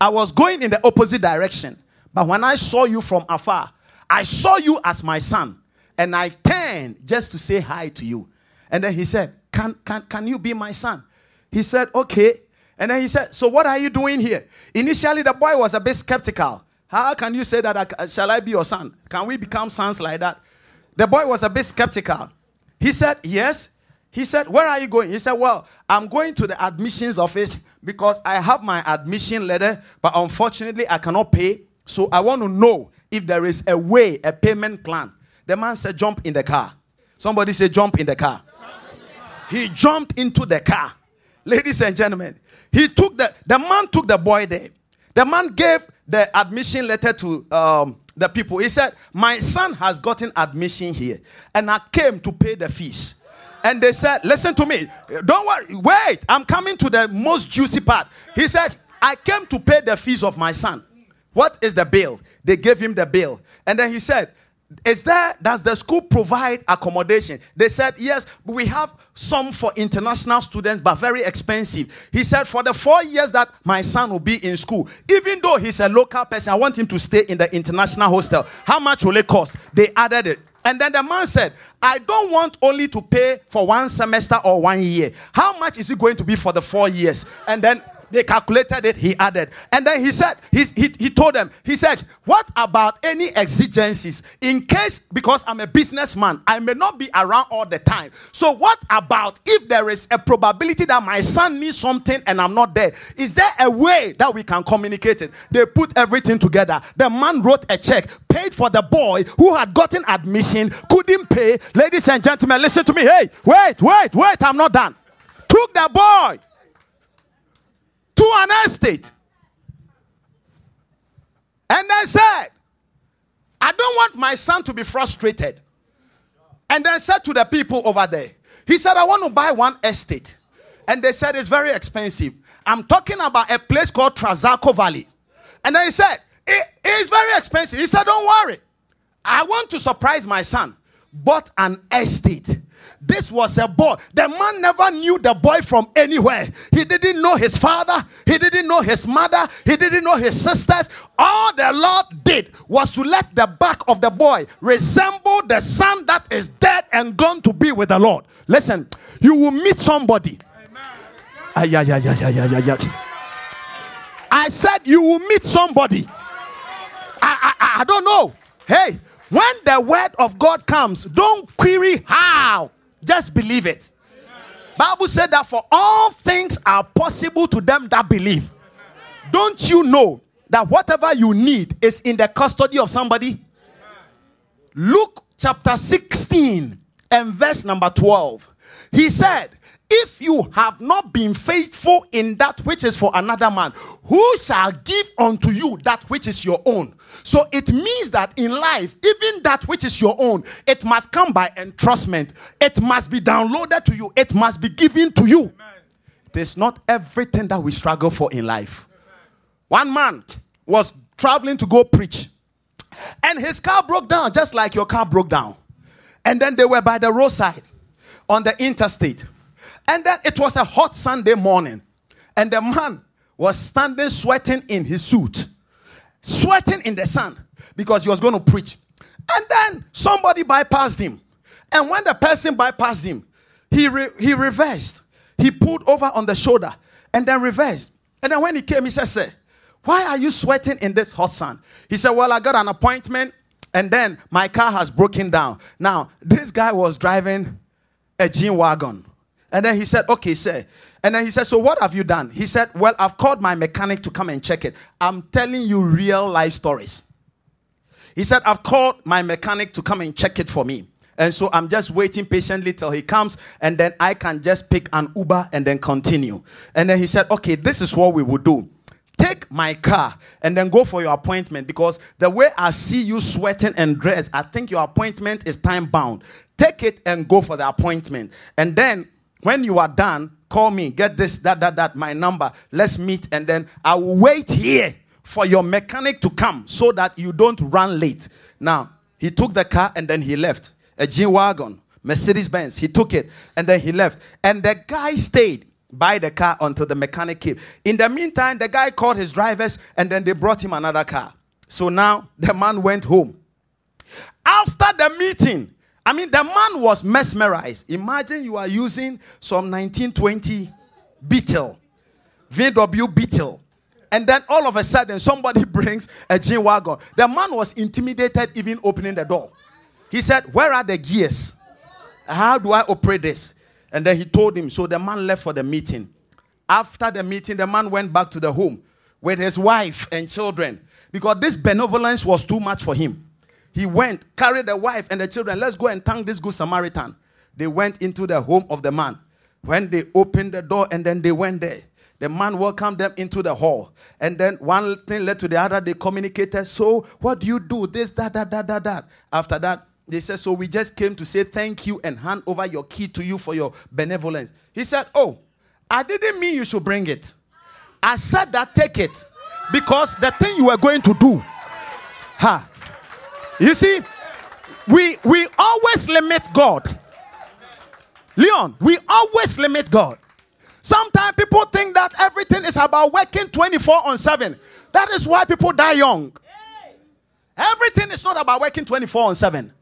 I was going in the opposite direction. But when I saw you from afar, I saw you as my son. And I turned just to say hi to you. And then he said, Can, can, can you be my son? He said, Okay. And then he said, So what are you doing here? Initially, the boy was a bit skeptical. How can you say that? I, shall I be your son? Can we become sons like that? The boy was a bit skeptical. He said, Yes. He said, Where are you going? He said, Well, I'm going to the admissions office because I have my admission letter, but unfortunately, I cannot pay. So I want to know if there is a way, a payment plan. The man said, Jump in the car. Somebody said, Jump in the car. He jumped into the car. Ladies and gentlemen, he took the the man took the boy there. The man gave the admission letter to um, the people. He said, My son has gotten admission here, and I came to pay the fees. And they said, Listen to me. Don't worry. Wait. I'm coming to the most juicy part. He said, I came to pay the fees of my son. What is the bill? They gave him the bill. And then he said, is there does the school provide accommodation they said yes we have some for international students but very expensive he said for the four years that my son will be in school even though he's a local person i want him to stay in the international hostel how much will it cost they added it and then the man said, I don't want only to pay for one semester or one year. How much is it going to be for the four years? And then they calculated it, he added. And then he said, he, he, he told them, he said, What about any exigencies? In case, because I'm a businessman, I may not be around all the time. So, what about if there is a probability that my son needs something and I'm not there? Is there a way that we can communicate it? They put everything together. The man wrote a check, paid for the boy who had gotten admission, couldn't pay. Ladies and gentlemen, listen to me. Hey, wait, wait, wait, I'm not done. Took the boy to an estate and then said, I don't want my son to be frustrated. And then said to the people over there, he said, I want to buy one estate. And they said it's very expensive. I'm talking about a place called Trasacco Valley. And then he said, it is very expensive. He said, Don't worry. I want to surprise my son. Bought an estate this was a boy. The man never knew the boy from anywhere. He didn't know his father, he didn't know his mother, he didn't know his sisters. All the Lord did was to let the back of the boy resemble the son that is dead and gone to be with the Lord. Listen, you will meet somebody. Ay, ay, ay, ay, ay, ay, ay. I said you will meet somebody. I, I, I don't know. Hey, when the word of God comes, don't query how. Just believe it. Bible said that for all things are possible to them that believe. Don't you know that whatever you need is in the custody of somebody? Luke chapter 16 and verse number 12. He said, if you have not been faithful in that which is for another man, who shall give unto you that which is your own? So it means that in life, even that which is your own, it must come by entrustment. It must be downloaded to you. It must be given to you. It is not everything that we struggle for in life. One man was traveling to go preach, and his car broke down, just like your car broke down. And then they were by the roadside on the interstate. And then it was a hot Sunday morning, and the man was standing sweating in his suit, sweating in the sun because he was going to preach. And then somebody bypassed him. And when the person bypassed him, he, re- he reversed. He pulled over on the shoulder and then reversed. And then when he came, he said, Sir, why are you sweating in this hot sun? He said, Well, I got an appointment and then my car has broken down. Now, this guy was driving a a G Wagon. And then he said, Okay, sir. And then he said, So what have you done? He said, Well, I've called my mechanic to come and check it. I'm telling you real life stories. He said, I've called my mechanic to come and check it for me. And so I'm just waiting patiently till he comes, and then I can just pick an Uber and then continue. And then he said, Okay, this is what we will do. Take my car and then go for your appointment because the way I see you sweating and dressed, I think your appointment is time bound. Take it and go for the appointment. And then when you are done, call me, get this, that, that, that, my number. Let's meet, and then I will wait here for your mechanic to come so that you don't run late. Now, he took the car and then he left. A G Wagon, Mercedes Benz. He took it and then he left. And the guy stayed by the car until the mechanic came. In the meantime, the guy called his drivers and then they brought him another car. So now the man went home. After the meeting, I mean, the man was mesmerized. Imagine you are using some 1920 Beetle, VW Beetle, and then all of a sudden somebody brings a G Wagon. The man was intimidated even opening the door. He said, Where are the gears? How do I operate this? And then he told him. So the man left for the meeting. After the meeting, the man went back to the home with his wife and children because this benevolence was too much for him. He went, carried the wife and the children. Let's go and thank this good Samaritan. They went into the home of the man. When they opened the door and then they went there, the man welcomed them into the hall. And then one thing led to the other. They communicated. So, what do you do? This, that, that, that, that, that. After that, they said, So we just came to say thank you and hand over your key to you for your benevolence. He said, Oh, I didn't mean you should bring it. I said that take it because the thing you were going to do. Ha. You see, we we always limit God. Leon, we always limit God. Sometimes people think that everything is about working 24 on 7. That is why people die young. Everything is not about working 24 on 7.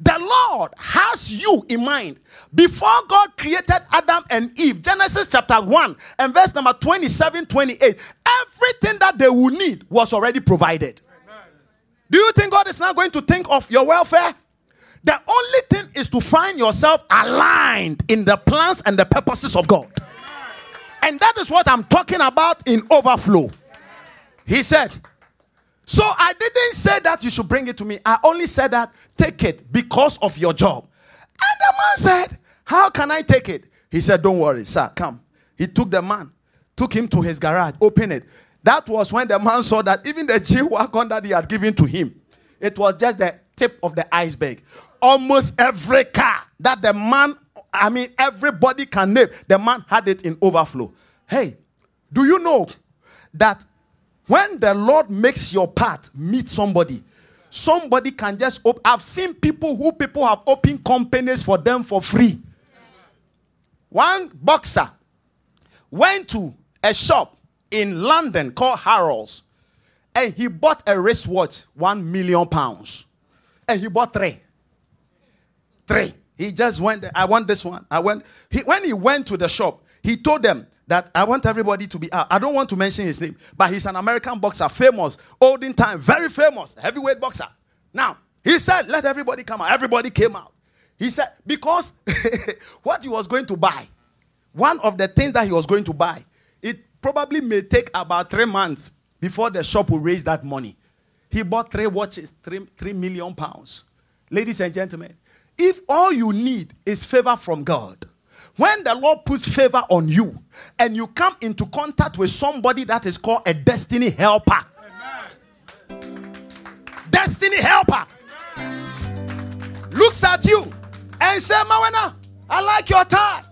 The Lord has you in mind. Before God created Adam and Eve, Genesis chapter 1 and verse number 27 28, everything that they will need was already provided. Do you think God is not going to think of your welfare? The only thing is to find yourself aligned in the plans and the purposes of God. And that is what I'm talking about in overflow. He said, So I didn't say that you should bring it to me. I only said that take it because of your job. And the man said, How can I take it? He said, Don't worry, sir, come. He took the man, took him to his garage, opened it. That was when the man saw that even the G Wagon that he had given to him, it was just the tip of the iceberg. Almost every car that the man, I mean, everybody can name, the man had it in overflow. Hey, do you know that when the Lord makes your path meet somebody, somebody can just op- I've seen people who people have opened companies for them for free. One boxer went to a shop in London called Harrods, and he bought a wristwatch, one million pounds, and he bought three. Three. He just went. I want this one. I went. He, when he went to the shop, he told them that I want everybody to be out. I don't want to mention his name, but he's an American boxer, famous, olden time, very famous, heavyweight boxer. Now he said, "Let everybody come out." Everybody came out. He said because what he was going to buy, one of the things that he was going to buy, it probably may take about three months before the shop will raise that money. He bought three watches, three, three million pounds. Ladies and gentlemen, if all you need is favor from God, when the Lord puts favor on you and you come into contact with somebody that is called a destiny helper, Amen. destiny helper Amen. looks at you and says, Mawana, I like your tie.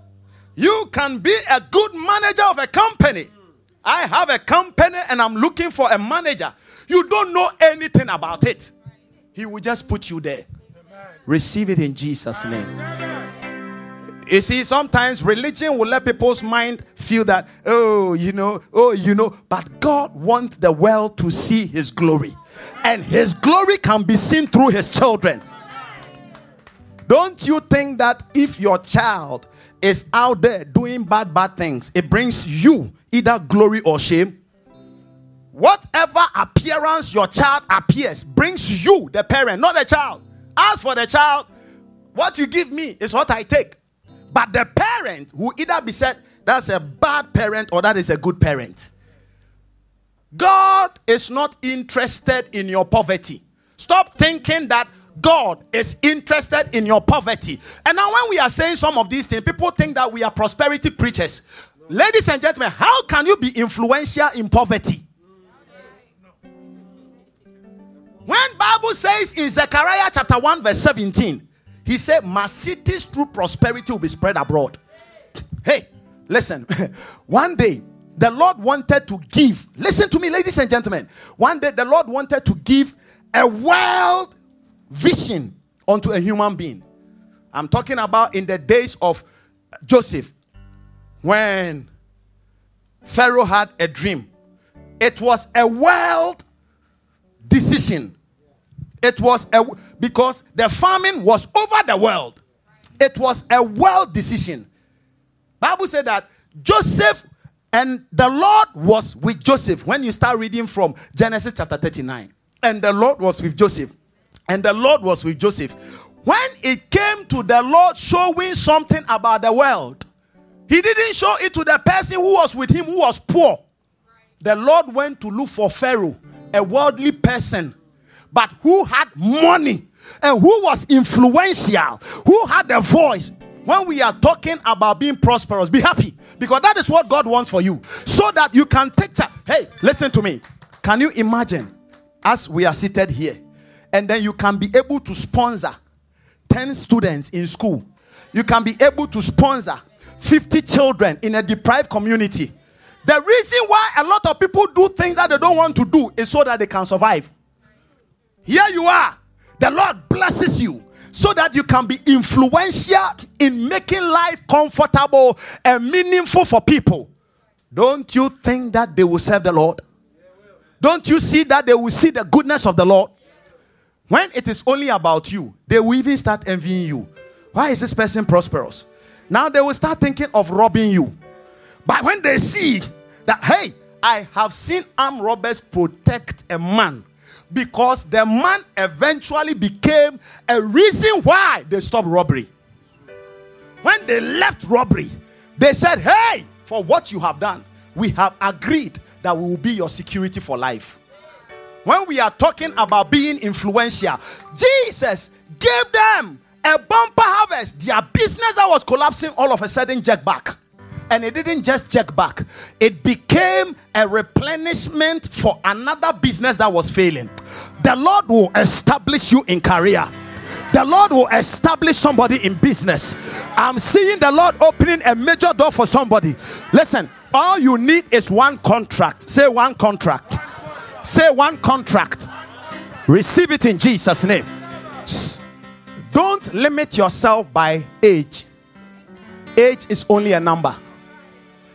You can be a good manager of a company. I have a company and I'm looking for a manager. You don't know anything about it. He will just put you there. Receive it in Jesus' name. You see, sometimes religion will let people's mind feel that, oh, you know, oh, you know, but God wants the world to see His glory. And His glory can be seen through His children. Don't you think that if your child is out there doing bad, bad things, it brings you either glory or shame. Whatever appearance your child appears brings you, the parent, not the child. As for the child, what you give me is what I take. But the parent will either be said that's a bad parent or that is a good parent. God is not interested in your poverty. Stop thinking that God is interested in your poverty. And now, when we are saying some of these things, people think that we are prosperity preachers. Ladies and gentlemen, how can you be influential in poverty? When Bible says in Zechariah chapter 1 verse 17, he said, My cities through prosperity will be spread abroad. Hey, listen. One day, the Lord wanted to give. Listen to me, ladies and gentlemen. One day, the Lord wanted to give a world vision unto a human being. I'm talking about in the days of Joseph when Pharaoh had a dream. It was a world decision. It was a because the famine was over the world. It was a world decision. Bible said that Joseph and the Lord was with Joseph. When you start reading from Genesis chapter 39, and the Lord was with Joseph, and the Lord was with Joseph. When it came to the Lord showing something about the world, he didn't show it to the person who was with him who was poor. The Lord went to look for Pharaoh, a worldly person but who had money and who was influential, who had a voice. When we are talking about being prosperous, be happy because that is what God wants for you so that you can take charge. Hey, listen to me. Can you imagine as we are seated here and then you can be able to sponsor 10 students in school? You can be able to sponsor 50 children in a deprived community. The reason why a lot of people do things that they don't want to do is so that they can survive. Here you are. The Lord blesses you so that you can be influential in making life comfortable and meaningful for people. Don't you think that they will serve the Lord? Don't you see that they will see the goodness of the Lord? When it is only about you, they will even start envying you. Why is this person prosperous? Now they will start thinking of robbing you. But when they see that, hey, I have seen armed robbers protect a man because the man eventually became a reason why they stopped robbery. When they left robbery, they said, Hey, for what you have done, we have agreed that we will be your security for life. When we are talking about being influential, Jesus gave them a bumper harvest. Their business that was collapsing all of a sudden jack back and it didn't just check back, it became a replenishment for another business that was failing. The Lord will establish you in career. The Lord will establish somebody in business. I'm seeing the Lord opening a major door for somebody. Listen, all you need is one contract. Say one contract. Say one contract. Receive it in Jesus' name. Don't limit yourself by age. Age is only a number.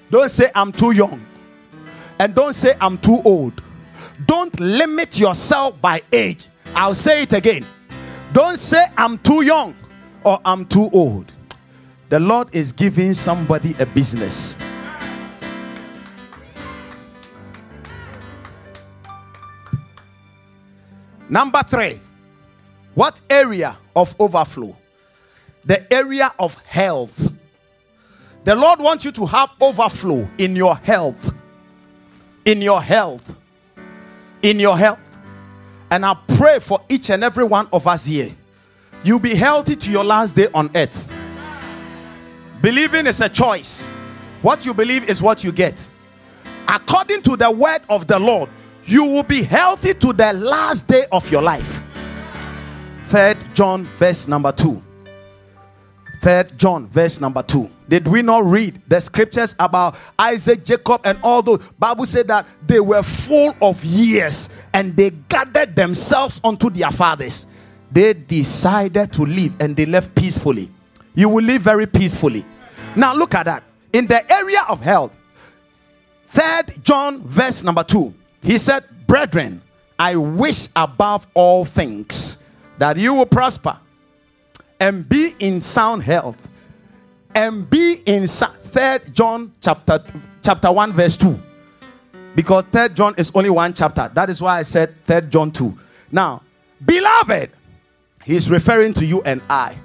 Don't say I'm too young. And don't say I'm too old. Don't limit yourself by age. I'll say it again. Don't say I'm too young or I'm too old. The Lord is giving somebody a business. Number three, what area of overflow? The area of health. The Lord wants you to have overflow in your health. In your health. In your health. And I pray for each and every one of us here. You'll be healthy to your last day on earth. Believing is a choice. What you believe is what you get. According to the word of the Lord, you will be healthy to the last day of your life. Third John, verse number two. Third John, verse number two. Did we not read the scriptures about Isaac, Jacob, and all those? Bible said that they were full of years and they gathered themselves unto their fathers. They decided to live and they left peacefully. You will live very peacefully. Now look at that. In the area of health, third John, verse number two, he said, Brethren, I wish above all things that you will prosper and be in sound health and be in third John chapter chapter 1 verse 2 because third John is only one chapter. That is why I said third John 2 now beloved he's referring to you and I.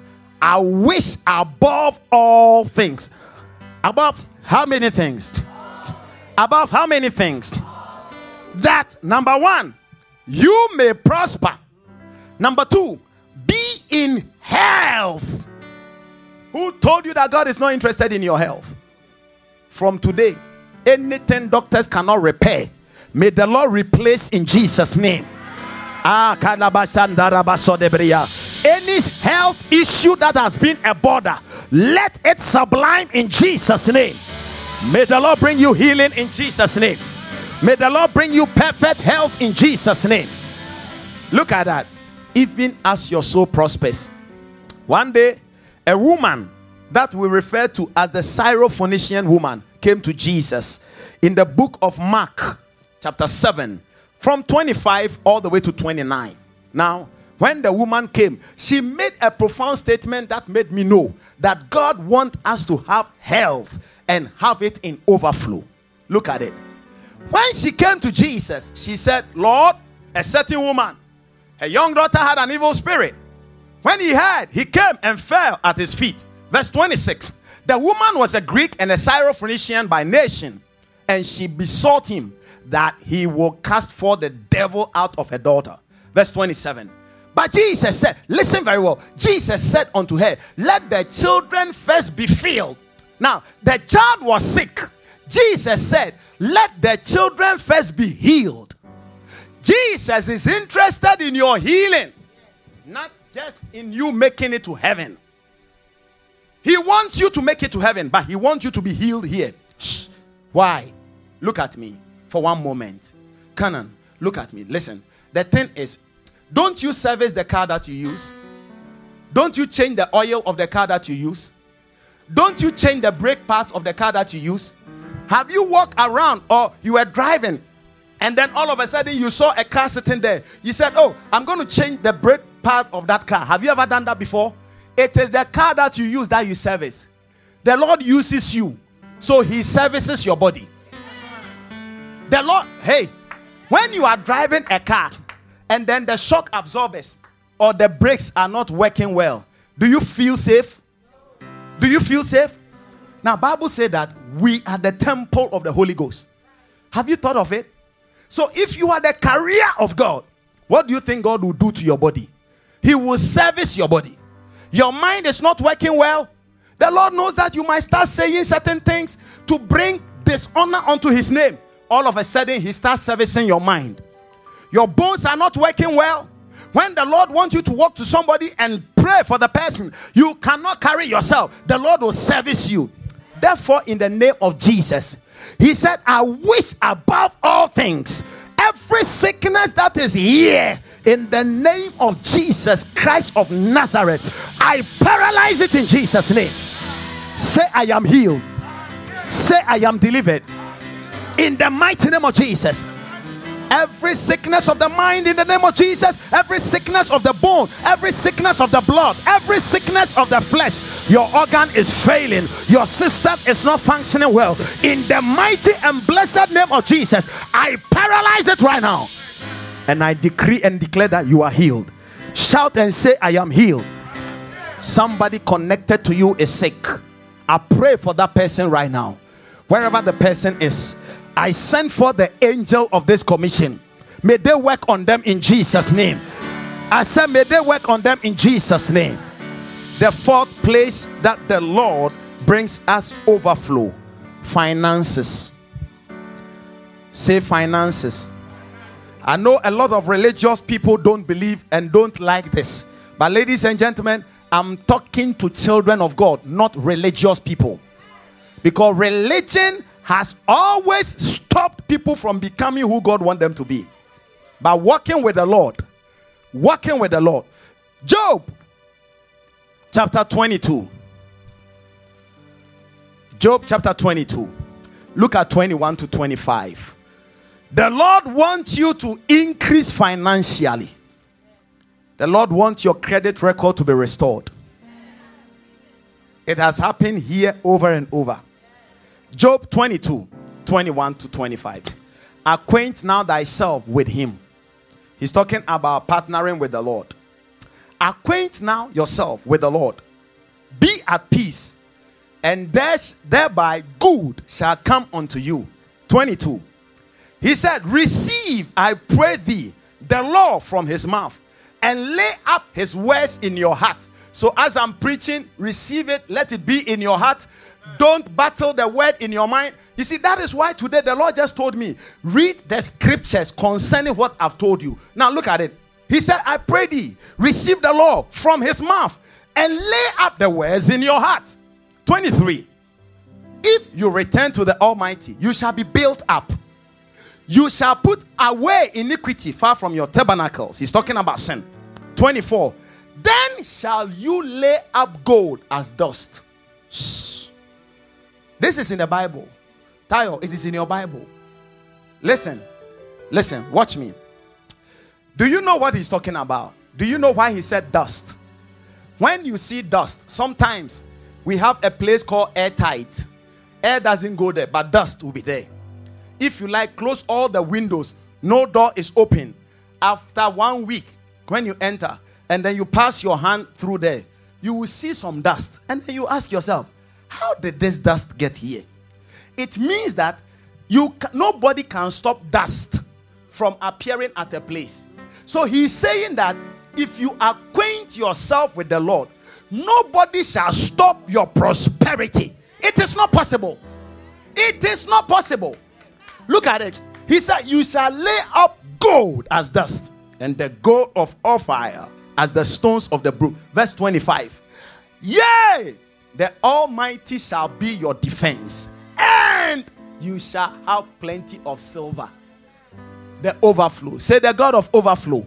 I wish above all things. Above how many things? Above how many things that number 1 you may prosper number 2 be in health. Who told you that God is not interested in your health? From today, anything doctors cannot repair, may the Lord replace in Jesus' name. Ah, any health issue that has been a border, let it sublime in Jesus' name. May the Lord bring you healing in Jesus' name. May the Lord bring you perfect health in Jesus' name. Look at that. Even as your soul prospers. One day, a woman that we refer to as the Syrophoenician woman came to Jesus in the book of Mark, chapter 7, from 25 all the way to 29. Now, when the woman came, she made a profound statement that made me know that God wants us to have health and have it in overflow. Look at it. When she came to Jesus, she said, Lord, a certain woman, her young daughter had an evil spirit. When he heard, he came and fell at his feet. Verse 26. The woman was a Greek and a Syrophoenician by nation, and she besought him that he will cast forth the devil out of her daughter. Verse 27. But Jesus said, Listen very well. Jesus said unto her, Let the children first be filled. Now, the child was sick. Jesus said, Let the children first be healed. Jesus is interested in your healing, not just in you making it to heaven. He wants you to make it to heaven, but He wants you to be healed here. Shh. Why? Look at me for one moment. Canon, look at me. Listen. The thing is, don't you service the car that you use? Don't you change the oil of the car that you use? Don't you change the brake parts of the car that you use? Have you walked around or you were driving and then all of a sudden you saw a car sitting there? You said, Oh, I'm going to change the brake part of that car. Have you ever done that before? It is the car that you use that you service. The Lord uses you, so He services your body. The Lord, hey, when you are driving a car and then the shock absorbers or the brakes are not working well, do you feel safe? Do you feel safe? Now, Bible said that we are the temple of the Holy Ghost. Have you thought of it? So, if you are the carrier of God, what do you think God will do to your body? He will service your body. Your mind is not working well. The Lord knows that you might start saying certain things to bring dishonor unto His name. All of a sudden, He starts servicing your mind. Your bones are not working well. When the Lord wants you to walk to somebody and pray for the person, you cannot carry yourself. The Lord will service you. Therefore, in the name of Jesus, He said, I wish above all things every sickness that is here in the name of Jesus Christ of Nazareth, I paralyze it in Jesus' name. Say, I am healed. Say, I am delivered. In the mighty name of Jesus every sickness of the mind in the name of Jesus, every sickness of the bone, every sickness of the blood, every sickness of the flesh. Your organ is failing, your system is not functioning well. In the mighty and blessed name of Jesus, I paralyze it right now. And I decree and declare that you are healed. Shout and say, I am healed. Somebody connected to you is sick. I pray for that person right now. Wherever the person is, I send for the angel of this commission. May they work on them in Jesus' name. I said, may they work on them in Jesus' name. The fourth place that the Lord brings us overflow finances. Say finances. I know a lot of religious people don't believe and don't like this. But, ladies and gentlemen, I'm talking to children of God, not religious people. Because religion has always stopped people from becoming who God wants them to be. By walking with the Lord. Walking with the Lord. Job chapter 22. Job chapter 22. Look at 21 to 25. The Lord wants you to increase financially. The Lord wants your credit record to be restored. It has happened here over and over. Job 22, 21 to 25. Acquaint now thyself with him. He's talking about partnering with the Lord. Acquaint now yourself with the Lord. Be at peace, and thereby good shall come unto you. 22. He said, Receive, I pray thee, the law from his mouth, and lay up his words in your heart. So as I'm preaching, receive it, let it be in your heart. Don't battle the word in your mind. You see, that is why today the Lord just told me, read the scriptures concerning what I've told you. Now look at it. He said, I pray thee, receive the law from his mouth and lay up the words in your heart. 23. If you return to the Almighty, you shall be built up. You shall put away iniquity far from your tabernacles. He's talking about sin. 24. Then shall you lay up gold as dust. This is in the Bible. Tayo, it is in your Bible. Listen, listen, watch me. Do you know what he's talking about? Do you know why he said dust? When you see dust, sometimes we have a place called airtight. Air doesn't go there, but dust will be there. If you like, close all the windows, no door is open. After one week, when you enter and then you pass your hand through there, you will see some dust. And then you ask yourself, how did this dust get here? It means that you nobody can stop dust from appearing at a place. So he's saying that if you acquaint yourself with the Lord, nobody shall stop your prosperity. It is not possible. It is not possible. Look at it. He said, You shall lay up gold as dust, and the gold of Ophir as the stones of the brook. Verse 25. Yea, the Almighty shall be your defense, and you shall have plenty of silver. The overflow. Say, The God of overflow.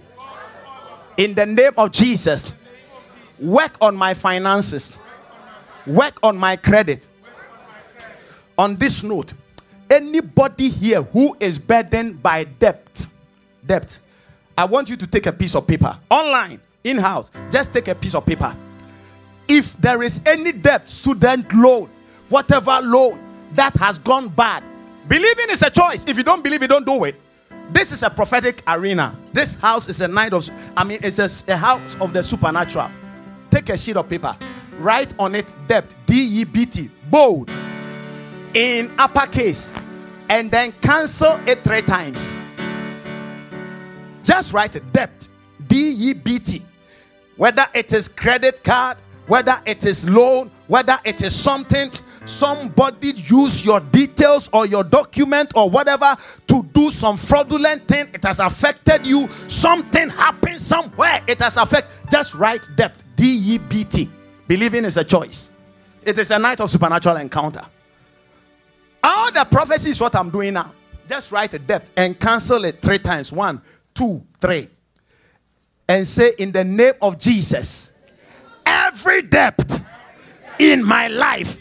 In the name of Jesus, work on my finances, work on my credit. On this note, anybody here who is burdened by debt, debt, I want you to take a piece of paper online, in house. Just take a piece of paper. If there is any debt, student loan, whatever loan that has gone bad, believing is a choice. If you don't believe it, don't do it. This is a prophetic arena. This house is a night of, I mean, it's a, a house of the supernatural. Take a sheet of paper, write on it debt, D E B T, bold in uppercase and then cancel it three times. Just write debt, D E B T. Whether it is credit card, whether it is loan, whether it is something, somebody use your details or your document or whatever to do some fraudulent thing. It has affected you. Something happened somewhere. It has affected. Just write debt, D E B T. Believing is a choice. It is a night of supernatural encounter. All the prophecy is what I'm doing now. Just write a debt and cancel it three times. One, two, three. And say, in the name of Jesus, every debt in my life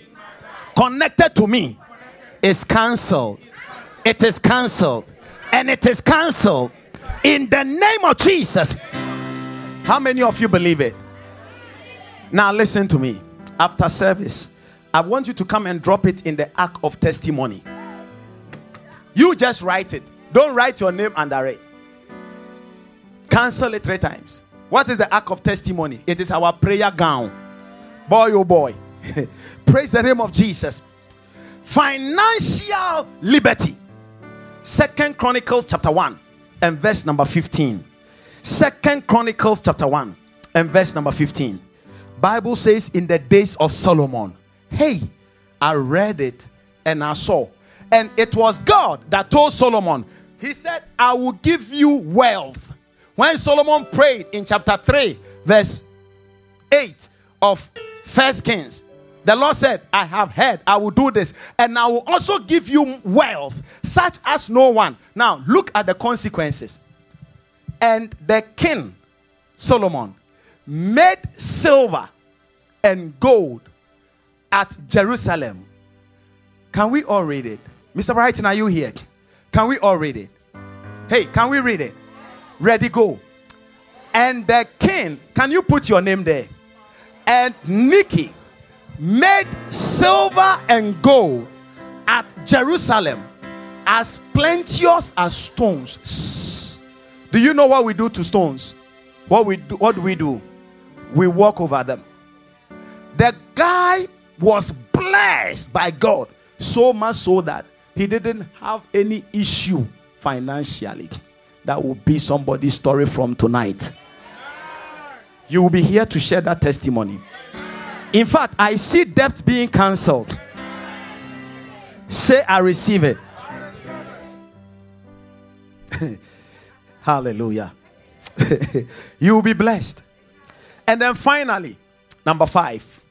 connected to me is cancelled. It is cancelled. And it is cancelled in the name of Jesus. How many of you believe it? Now, listen to me. After service, I want you to come and drop it in the ark of testimony. You just write it. Don't write your name under it. Cancel it three times. What is the ark of testimony? It is our prayer gown. Boy, oh boy. Praise the name of Jesus. Financial liberty. Second Chronicles chapter 1 and verse number 15. Second Chronicles chapter 1 and verse number 15. Bible says in the days of Solomon, Hey, I read it and I saw. And it was God that told Solomon, He said, I will give you wealth. When Solomon prayed in chapter 3, verse 8 of First Kings, the Lord said, I have heard, I will do this, and I will also give you wealth, such as no one. Now, look at the consequences. And the king, Solomon, made silver and gold at Jerusalem. Can we all read it? Mr. Brighton, are you here? Can we all read it? Hey, can we read it? Ready, go. And the king, can you put your name there? And Nicky made silver and gold at Jerusalem as plenteous as stones. Do you know what we do to stones? What we do, what do we do? We walk over them. The guy was blessed by God so much so that he didn't have any issue financially. That will be somebody's story from tonight. you will be here to share that testimony. In fact, I see debt being cancelled. Say, I receive it. Hallelujah. you will be blessed. And then finally, number five,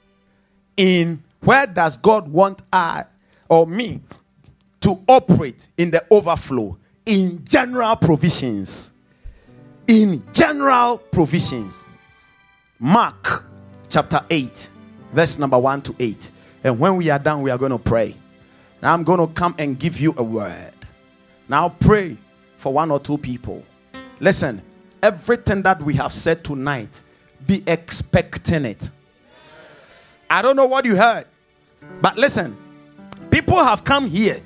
in where does God want I or me to operate in the overflow? In general provisions. In general provisions. Mark chapter 8, verse number 1 to 8. And when we are done, we are going to pray. Now I'm going to come and give you a word. Now pray for one or two people. Listen, everything that we have said tonight, be expecting it. I don't know what you heard, but listen, people have come here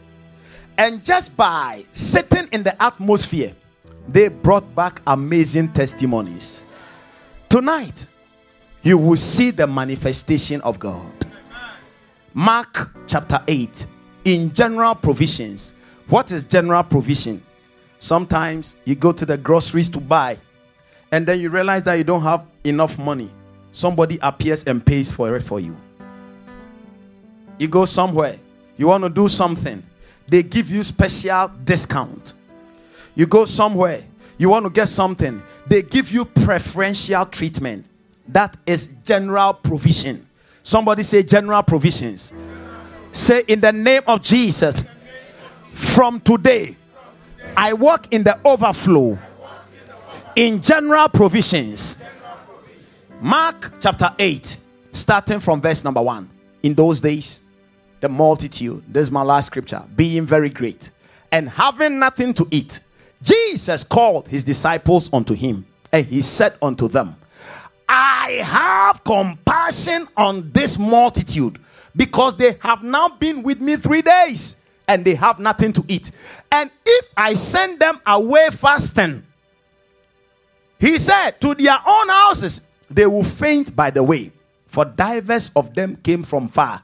and just by sitting in the atmosphere, they brought back amazing testimonies. Tonight, you will see the manifestation of God. Mark chapter 8, in general provisions. What is general provision? Sometimes you go to the groceries to buy, and then you realize that you don't have enough money. Somebody appears and pays for it for you. You go somewhere, you want to do something, they give you special discount. You go somewhere, you want to get something, they give you preferential treatment. That is general provision. Somebody say general provisions. Say in the name of Jesus. From today, I walk in the overflow in general provisions. Mark chapter 8, starting from verse number 1. In those days, the multitude, this is my last scripture, being very great and having nothing to eat, Jesus called his disciples unto him and he said unto them, I have compassion on this multitude because they have now been with me three days and they have nothing to eat. And if I send them away fasting, he said, to their own houses, they will faint by the way, for divers of them came from far.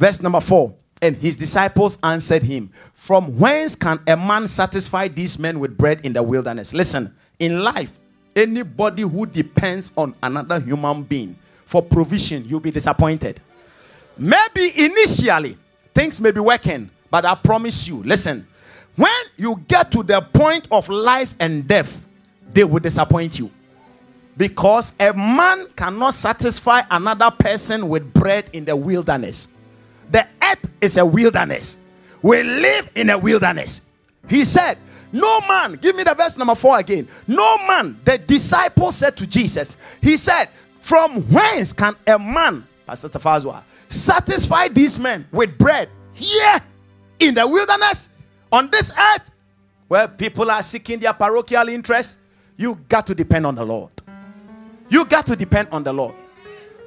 Verse number four. And his disciples answered him, From whence can a man satisfy these men with bread in the wilderness? Listen, in life, anybody who depends on another human being for provision, you'll be disappointed. Maybe initially things may be working, but I promise you, listen, when you get to the point of life and death, they will disappoint you. Because a man cannot satisfy another person with bread in the wilderness. The earth is a wilderness. We live in a wilderness. He said, No man, give me the verse number four again. No man, the disciple said to Jesus, He said, From whence can a man, Pastor Tafadzwa, satisfy these men with bread here in the wilderness on this earth where people are seeking their parochial interests? You got to depend on the Lord. You got to depend on the Lord.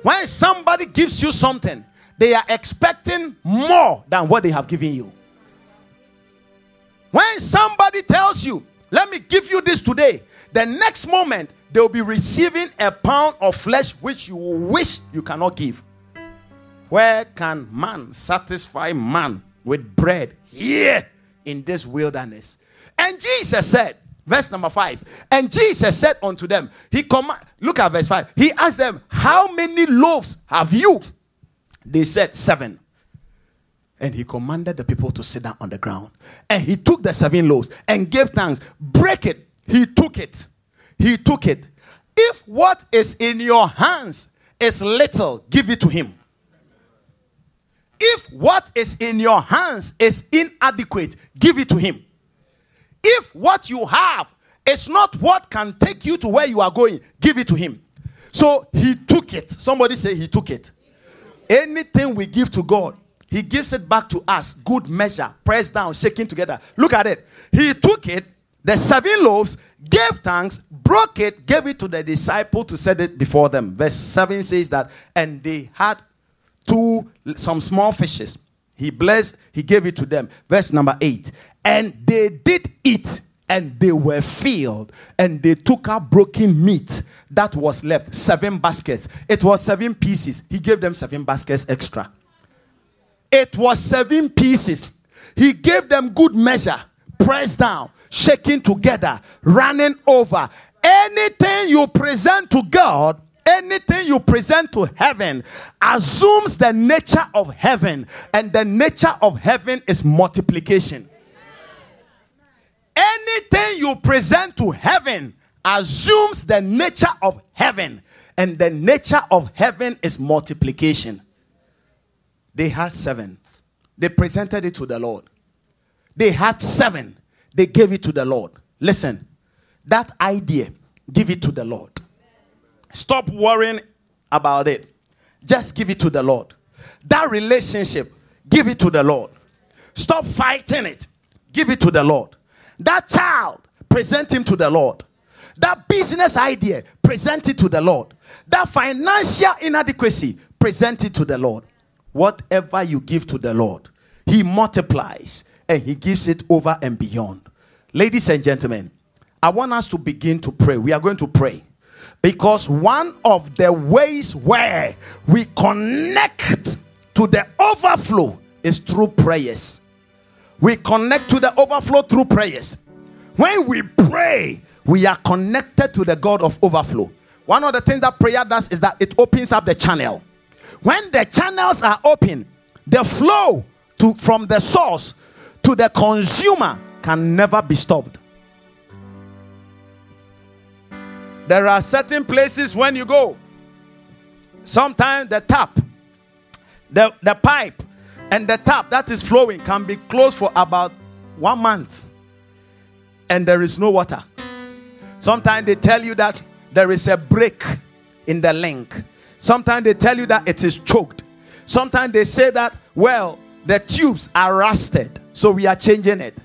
When somebody gives you something, they are expecting more than what they have given you. When somebody tells you, Let me give you this today, the next moment they will be receiving a pound of flesh which you wish you cannot give. Where can man satisfy man with bread here in this wilderness? And Jesus said, verse number 5, and Jesus said unto them, He command look at verse 5. He asked them, How many loaves have you? They said, Seven. And he commanded the people to sit down on the ground. And he took the seven loaves and gave thanks. Break it. He took it. He took it. If what is in your hands is little, give it to him. If what is in your hands is inadequate, give it to him. If what you have is not what can take you to where you are going, give it to him. So he took it. Somebody say he took it. Anything we give to God, he gives it back to us. Good measure, pressed down, shaking together. Look at it. He took it, the seven loaves, gave thanks, broke it, gave it to the disciple to set it before them. Verse 7 says that, and they had two, some small fishes. He blessed, he gave it to them. Verse number 8. And they did eat, and they were filled, and they took up broken meat that was left. Seven baskets. It was seven pieces. He gave them seven baskets extra. It was seven pieces. He gave them good measure, pressed down, shaking together, running over. Anything you present to God, Anything you present to heaven assumes the nature of heaven, and the nature of heaven is multiplication. Anything you present to heaven assumes the nature of heaven, and the nature of heaven is multiplication. They had seven, they presented it to the Lord. They had seven, they gave it to the Lord. Listen, that idea, give it to the Lord. Stop worrying about it. Just give it to the Lord. That relationship, give it to the Lord. Stop fighting it. Give it to the Lord. That child, present him to the Lord. That business idea, present it to the Lord. That financial inadequacy, present it to the Lord. Whatever you give to the Lord, He multiplies and He gives it over and beyond. Ladies and gentlemen, I want us to begin to pray. We are going to pray because one of the ways where we connect to the overflow is through prayers. We connect to the overflow through prayers. When we pray, we are connected to the God of overflow. One of the things that prayer does is that it opens up the channel. When the channels are open, the flow to from the source to the consumer can never be stopped. There are certain places when you go, sometimes the tap, the, the pipe, and the tap that is flowing can be closed for about one month and there is no water. Sometimes they tell you that there is a break in the link. Sometimes they tell you that it is choked. Sometimes they say that, well, the tubes are rusted, so we are changing it.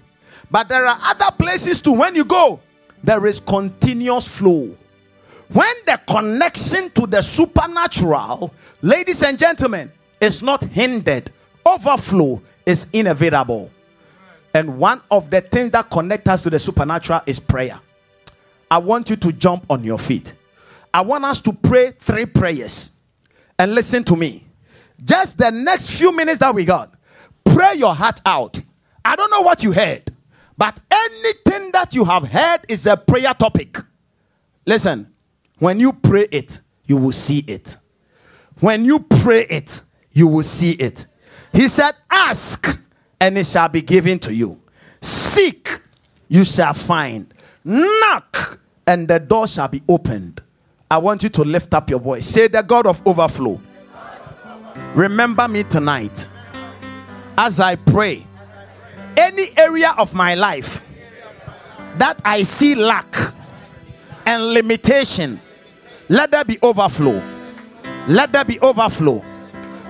But there are other places too. When you go, there is continuous flow. When the connection to the supernatural, ladies and gentlemen, is not hindered, overflow is inevitable. And one of the things that connect us to the supernatural is prayer. I want you to jump on your feet. I want us to pray three prayers. And listen to me. Just the next few minutes that we got, pray your heart out. I don't know what you heard, but anything that you have heard is a prayer topic. Listen, when you pray it, you will see it. When you pray it, you will see it. He said, Ask, and it shall be given to you. Seek, you shall find. Knock, and the door shall be opened. I want you to lift up your voice. Say, The God of overflow. Remember me tonight as I pray. Any area of my life that I see lack and limitation, let there be overflow. Let there be overflow.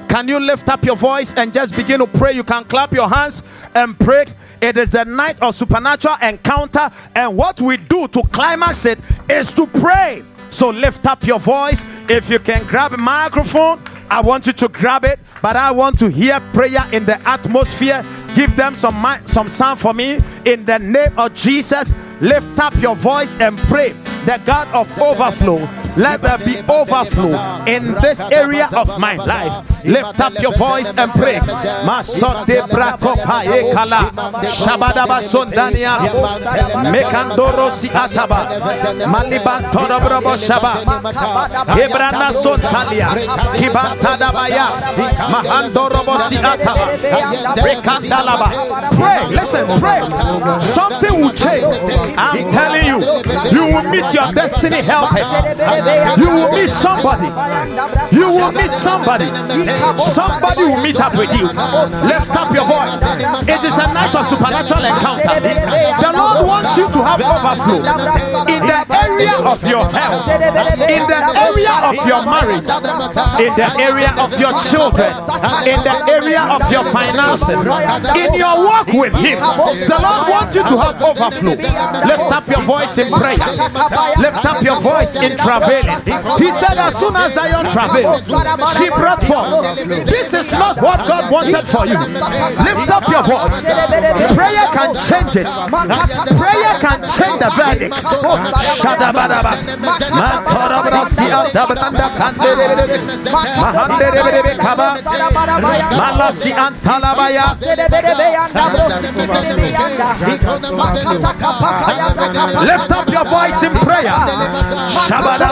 Can you lift up your voice and just begin to pray? You can clap your hands and pray. It is the night of supernatural encounter, and what we do to climax it is to pray. So lift up your voice. If you can grab a microphone, I want you to grab it, but I want to hear prayer in the atmosphere. Give them some some sound for me in the name of Jesus. Lift up your voice and pray. The God of overflow let there be overflow in this area of my life. Lift up your voice and pray. Masote brako pae kala. Shabadaba. Mekandoro si ataba. Maliban shaba. Si ataba. Pray. Listen, pray. Something will change. I'm telling you. You will meet your destiny helpers. You will meet somebody. You will meet somebody. Somebody will meet up with you. Lift up your voice. It is a night of supernatural encounter. The Lord wants you to have overflow in the area of your health, in the area of your marriage, in the area of your children, in the area of your finances, in your walk with Him. The Lord wants you to have overflow. Lift up your voice in prayer. Lift up your voice in travail. He said, as soon as Zion travailed, she brought forth. This is not what God wanted for you. Lift up your voice. Prayer can change it. Prayer can change the verdict. Lift up your voice in prayer.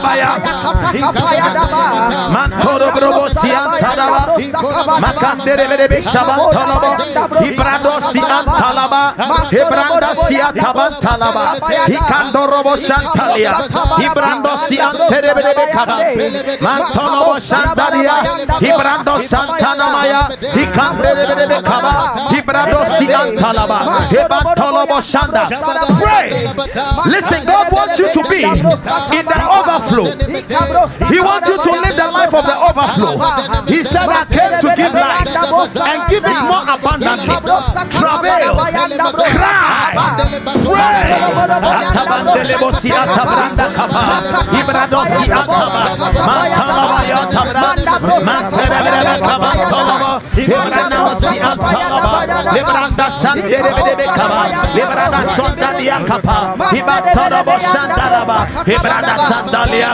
Mantalabaya, Mantoro Brobosia Talaba, Makandere Bebe Shaban Talaba, Ibradosi Antalaba, Ibranda Taban Talaba, Ikando Robo Shantalia, Ibrandosi Antere Bebe Kaba, Mantolobo Shantalia, Ibrando Santanamaya, Ikandere Bebe Kaba, Ibradosi Antalaba, Ibantolobo Shanda. Pray. Listen, God wants you to be in the overflow. He wants you to live the life of the overflow. He said, I came to give life and give it more abundantly. Travail, cry, pray.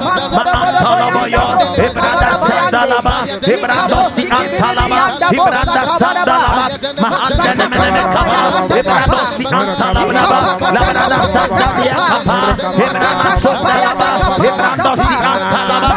Maantolabo yo, ibranda sandalaba, ibradosi antalaba, ibranda sandalaba, maandenemene kaba, ibradosi antalaba, labranda sandalia kapa, ibranda sondalaba, ibradosi antalaba,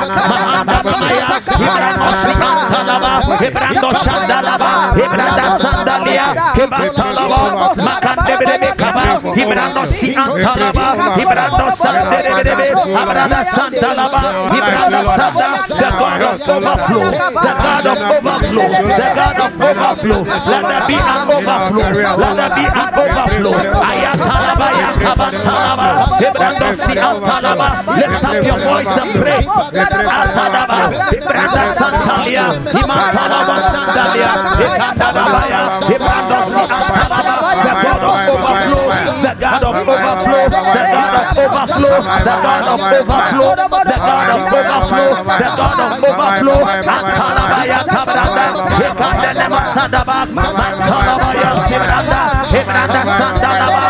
maandamaya, ibradosi antalaba, ibrando sandalaba, ibranda sandalia, ibantalaba, makandebelebe kaba, ibradosi antalaba, ibrando sandelebelebe, abranda sandalaba, ibranda sanda, the God of overflow, the God of overflow, the God of overflow, let up your voice and pray, ibranda sandalia, imantalaba sandalia, ikandalabaya, ibrando si antalaba, the God of overflow, the God of overflow, the God of overflow, the God of overflow, the God of overflow, the God of overflow, Antalabaya Tabranda, Hekandele Sadaba, Antalabaya Sibranda, Hebranda Sandalaba,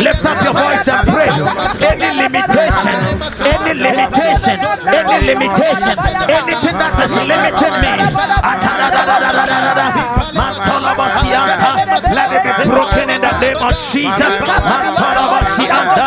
Lift up your voice and pray. Any limitation, any limitation, any limitation, anything that is limiting me, let it be broken in the name of Jesus. Mantolabasianta,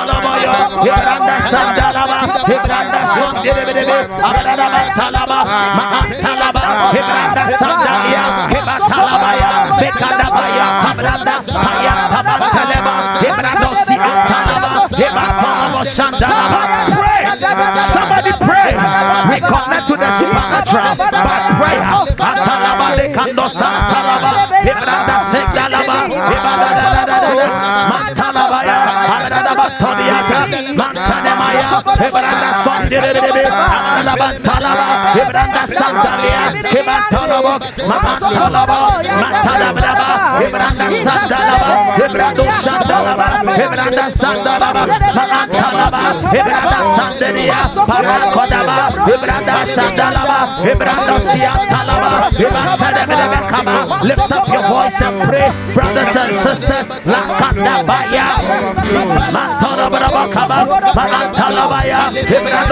Sandedebedebe, Abdada Talaba! Somebody pray! We connect to the supernatural by prayer. Atalaba Todiata, Mantanemaya, Ibrada Matalabraba, Lift up your voice and pray, brothers and sisters. Lakanda Baya, Mantala Brava Kaba,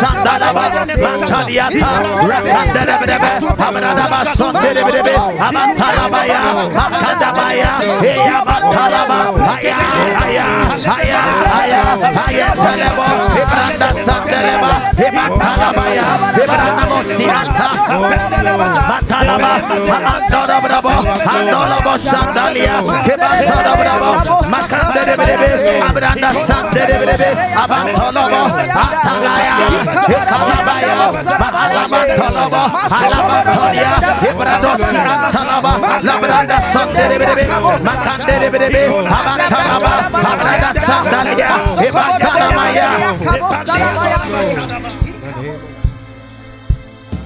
shandalaba, mantaliata, telebo, sandalia, abranda abantolobo,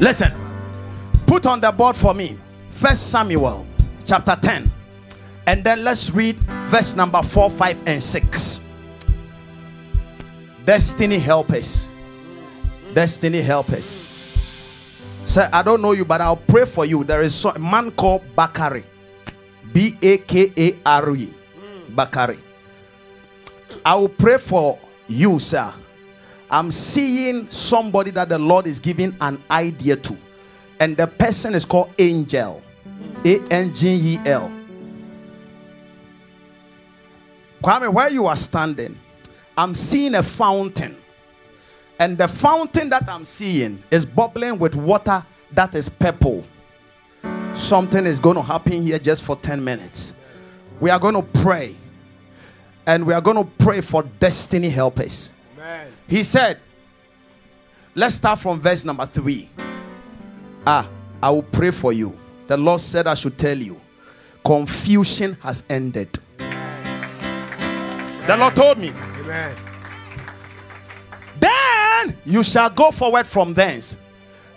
Listen, put on the board for me First Samuel chapter 10, and then let's read verse number 4, 5, and 6. Destiny helpers. Destiny helpers. Sir, I don't know you, but I'll pray for you. There is a man called Bakare. B A K A R E. Mm. Bakare. I will pray for you, sir. I'm seeing somebody that the Lord is giving an idea to, and the person is called Angel. A N G E L. Kwame, where you are standing, I'm seeing a fountain. And the fountain that I'm seeing is bubbling with water that is purple. Something is going to happen here just for 10 minutes. We are going to pray. And we are going to pray for destiny helpers. Amen. He said, let's start from verse number three. Ah, I will pray for you. The Lord said, I should tell you, confusion has ended. The Lord told me, Amen. You shall go forward from thence,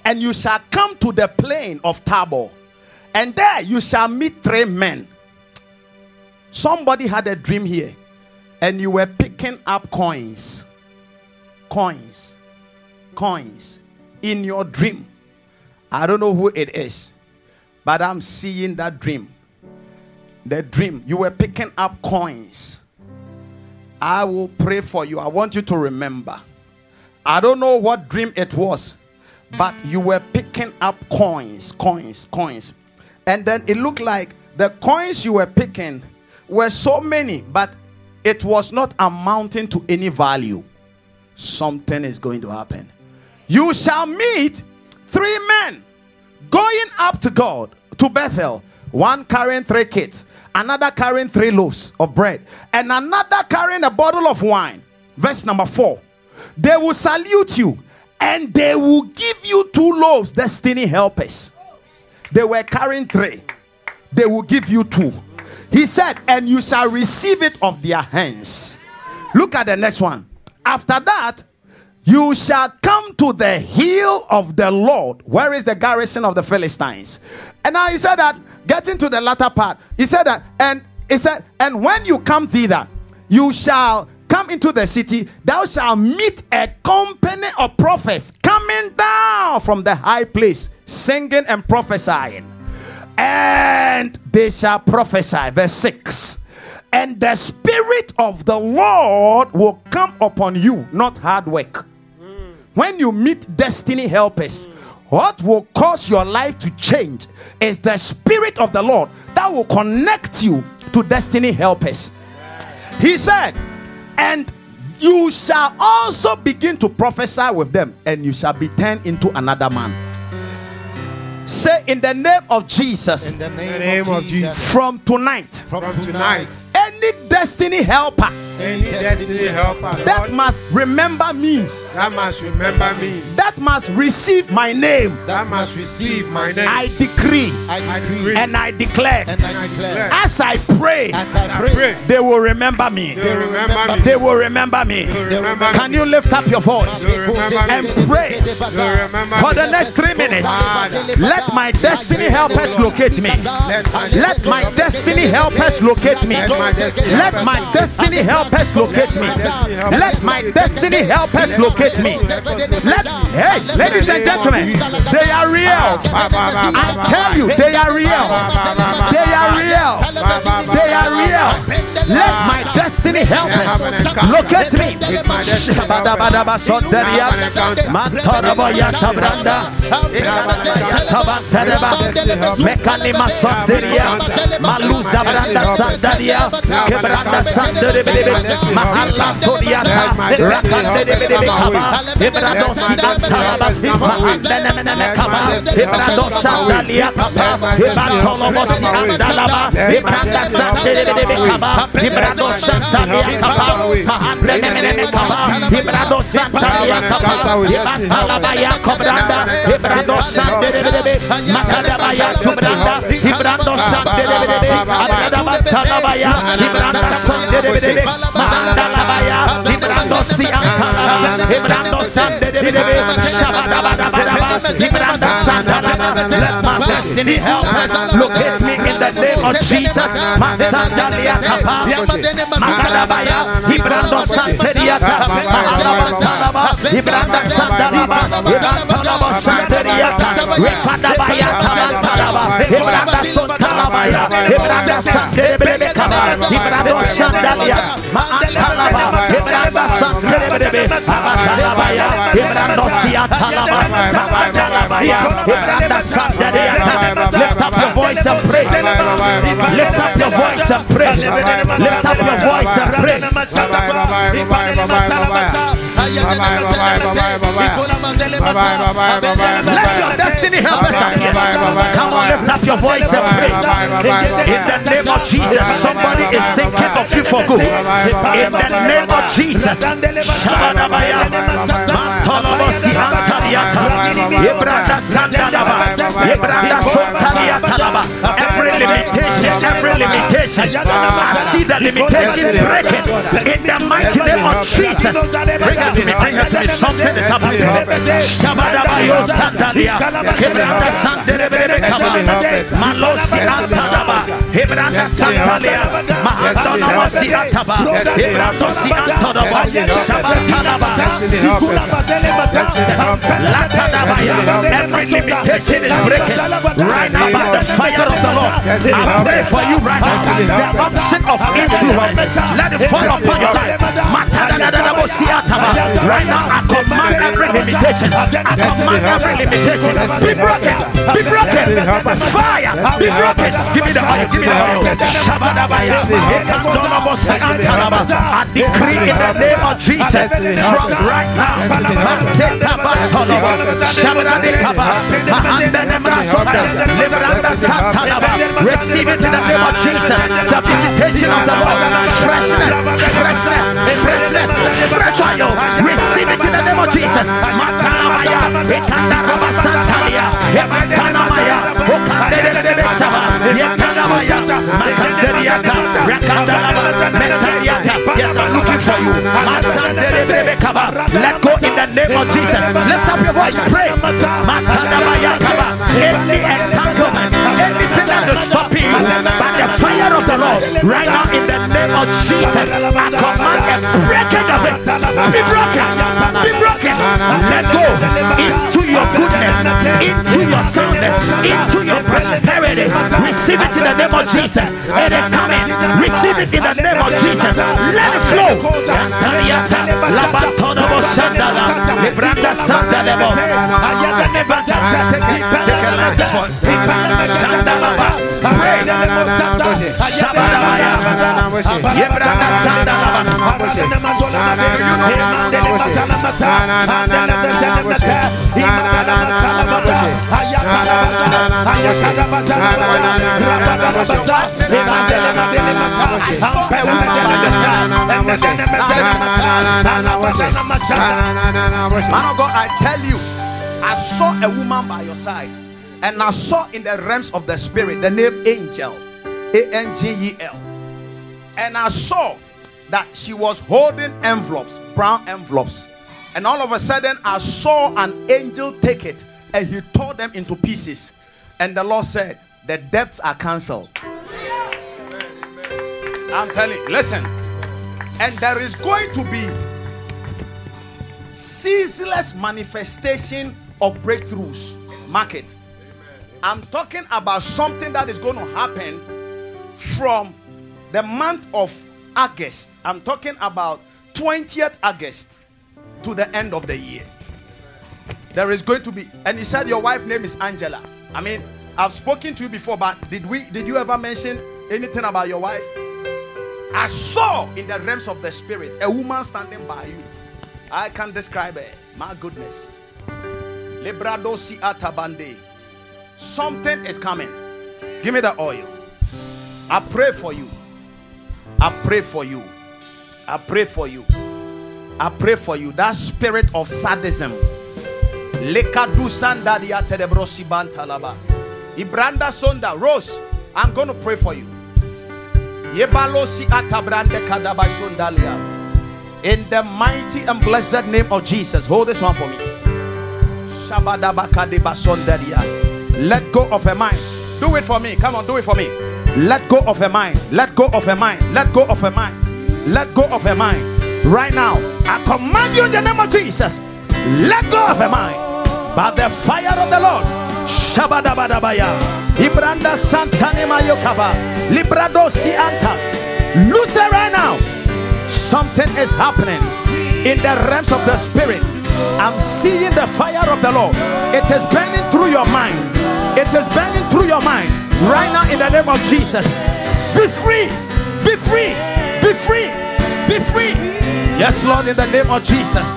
and you shall come to the plain of Tabor, and there you shall meet three men. Somebody had a dream here, and you were picking up coins, coins, coins in your dream. I don't know who it is, but I'm seeing that dream. The dream, you were picking up coins. I will pray for you. I want you to remember. I don't know what dream it was, but you were picking up coins, coins, coins. And then it looked like the coins you were picking were so many, but it was not amounting to any value. Something is going to happen. You shall meet three men going up to God, to Bethel, one carrying three kids, another carrying three loaves of bread, and another carrying a bottle of wine. Verse number four. They will salute you and they will give you two loaves, destiny helpers. They were carrying three, they will give you two. He said, and you shall receive it of their hands. Look at the next one. After that, you shall come to the hill of the Lord. Where is the garrison of the Philistines? And now he said that, getting to the latter part, he said that, and he said, and when you come thither, you shall come into the city, thou shalt meet a company of prophets coming down from the high place, singing and prophesying. And they shall prophesy. Verse 6 and the spirit of the Lord will come upon you, not hard work. When you meet destiny helpers, what will cause your life to change is the spirit of the Lord that will connect you to destiny helpers. He said, and you shall also begin to prophesy with them, and you shall be turned into another man. Say in the name of Jesus, In the name, In the name of of Jesus. Jesus. from tonight, From, From tonight, tonight, any destiny helper any destiny helper, that must remember me, that must remember me, that must receive my name, that must receive my name. I decree I decree and I declare, and I declare, as I pray, as I pray, they will remember me. they will remember me. They will remember me. Can you lift up your voice They will remember and pray They will remember for the next three minutes? Let my destiny helpers locate me. Let my Let my destiny helpers locate me. Let my destiny help my helpers destiny helpers helpers locate me. Let my destiny help us locate me. Let hey, ladies and gentlemen, they are real. I tell you, they are real. They are real. They are real. Let my destiny helpers locate me. Shabadabadaba sonderia. Mantorabo yatabranda. Yatabantereba. Mekanima sonderia. Maluza branda sandaria. Kebranda sanderebebe. Mahalantoria. Rakandebebe kaba. Ebrado si antaraba. Mahandenemene kaba. Ebrado sandalia kaba. Ebantolobo si andalaba. Ebranda sanderebebe kaba. Ebrado sandalia kaba. Mahandenemene kaba. Ebrado sandalia kaba. Ebantalaba ya kobranda. Ebrado sanderebebe. Makadabaya tubranda. Ebrado sanderebebe. Abradaba talabaya. Ebranda sanderebebe. Mahandalabaya. Ebrando si antalaba. Ebrando sanderebebe. Shabadabadabadaba. Ebranda santalaba. Let my destiny help us locate me in the name of Jesus. Masandalia kapa. Makadabaya. Ebrando santeriata. Mahalabantalaba. Ebranda santalaba. Ebantalaba santeriata. Rekadabaya tabantalaba. Ebranda santalabaya. Ebranda santerebebe kaba. Ebrando sandalia. Maantalaba. Ebranda santerebebe. Abatalabaya. Ebrando siatalaba. Maantalabaya. Ebranda sandariata. Lift up your voice and pray. Lift up your voice and pray. Lift up your voice and pray. Let your destiny help us. Come on, lift up your voice and pray. In the name of Jesus, somebody is thinking of you for good. In the name of Jesus, Shabadabaya, Mantolobosi Antariata, Ibrada Sandalaba, Ibrada Sotariatalaba. Every limitation, every limitation, I see the limitation breaking in the mighty name of Jesus. Bring it to me, bring it to me. Something is happening. Shabadabayo Sandalia, Ibrada Sandelebe Kaba, Malosi Antalaba, Ibrada Sandalia, Mahandonomosi Antaba, Ibrado Si Antonobo, Shabatalaba, Latadabaya. Every limitation is breaking. Right now by the fire of the Lord. I pray for you right now. The option of influence, let it fall upon your life. Right now, I command every limitation. I command every limitation. Be broken. Be broken. Fire. Be broken. Give me the oil. Give me the oil. I decree in the name of Jesus from right now. Masekabantolobo. Shabadabikaba. Mahandenemrasoda. Libranda Santalaba. Receive it in the name of Jesus. The visitation of the Lord. Freshness. Freshness. Freshness. Fresh oil. Receive it in the name of Jesus. Matanamaya. Yes, I'm looking for you. Let go in the name of Jesus. Lift up your voice. Pray. Any entanglement. Anything that is stopping you by the fire of the Lord. Right now in the name of Jesus. I command a breakage of it. Be broken. Be broken. Let go into your goodness, into your soundness, into your prosperity. Receive it in the name of Jesus. It is coming. Receive it in the name of Jesus. Let it flow. Man of God, I tell you, I saw a woman by your side, and I saw in the realms of the spirit the name Angel, A N G E L, and I saw that she was holding envelopes, brown envelopes, and all of a sudden I saw an angel take it and he tore them into pieces, and the Lord said, "The debts are cancelled." I'm telling you, listen. And there is going to be ceaseless manifestation of breakthroughs. Mark it. I'm talking about something that is going to happen from the month of August. I'm talking about 20th August to the end of the year. There is going to be, and you said your wife name is Angela. I mean, I've spoken to you before, but did we did you ever mention anything about your wife? I saw in the realms of the spirit a woman standing by you. I can't describe it. My goodness. Librado si atabande. Something is coming. Give me the oil. I pray for you. I pray for you. I pray for you. I pray for you. That spirit of sadism. Ibranda sonda. Rose, I'm going to pray for you. In the mighty and blessed name of Jesus. Hold this one for me. Let go of her mind. Do it for me. Come on, do it for me. Let go of her mind. Let go of her mind. Let go of her mind. Let go of her mind. Right now, I command you in the name of Jesus. Let go of her mind. By the fire of the Lord. Shabadabadabaya. Ibranda Santanema Yokaba. Librado Sianta. Loose right now. Something is happening in the realms of the spirit. I'm seeing the fire of the Lord. It is burning through your mind. It is burning through your mind right now in the name of Jesus. Be free. Be free. Be free. Be free. Yes, Lord, in the name of Jesus.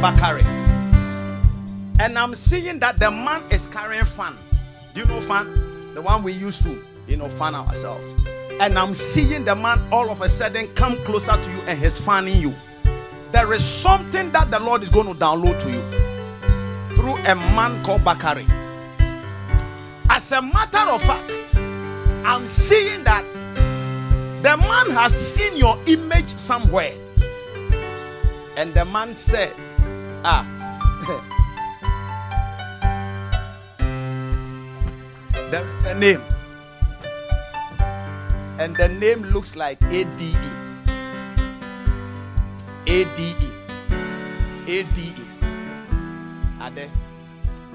Bakare. And I'm seeing that the man is carrying fan. Do you know fan? The one we used to, you know, fan ourselves. And I'm seeing the man all of a sudden come closer to you and he's fanning you. There is something that the Lord is going to download to you through a man called Bakare. As a matter of fact, I'm seeing that the man has seen your image somewhere. And the man said, Ah, there is a name. And the name looks like ADE. ADE. ADE. Ade.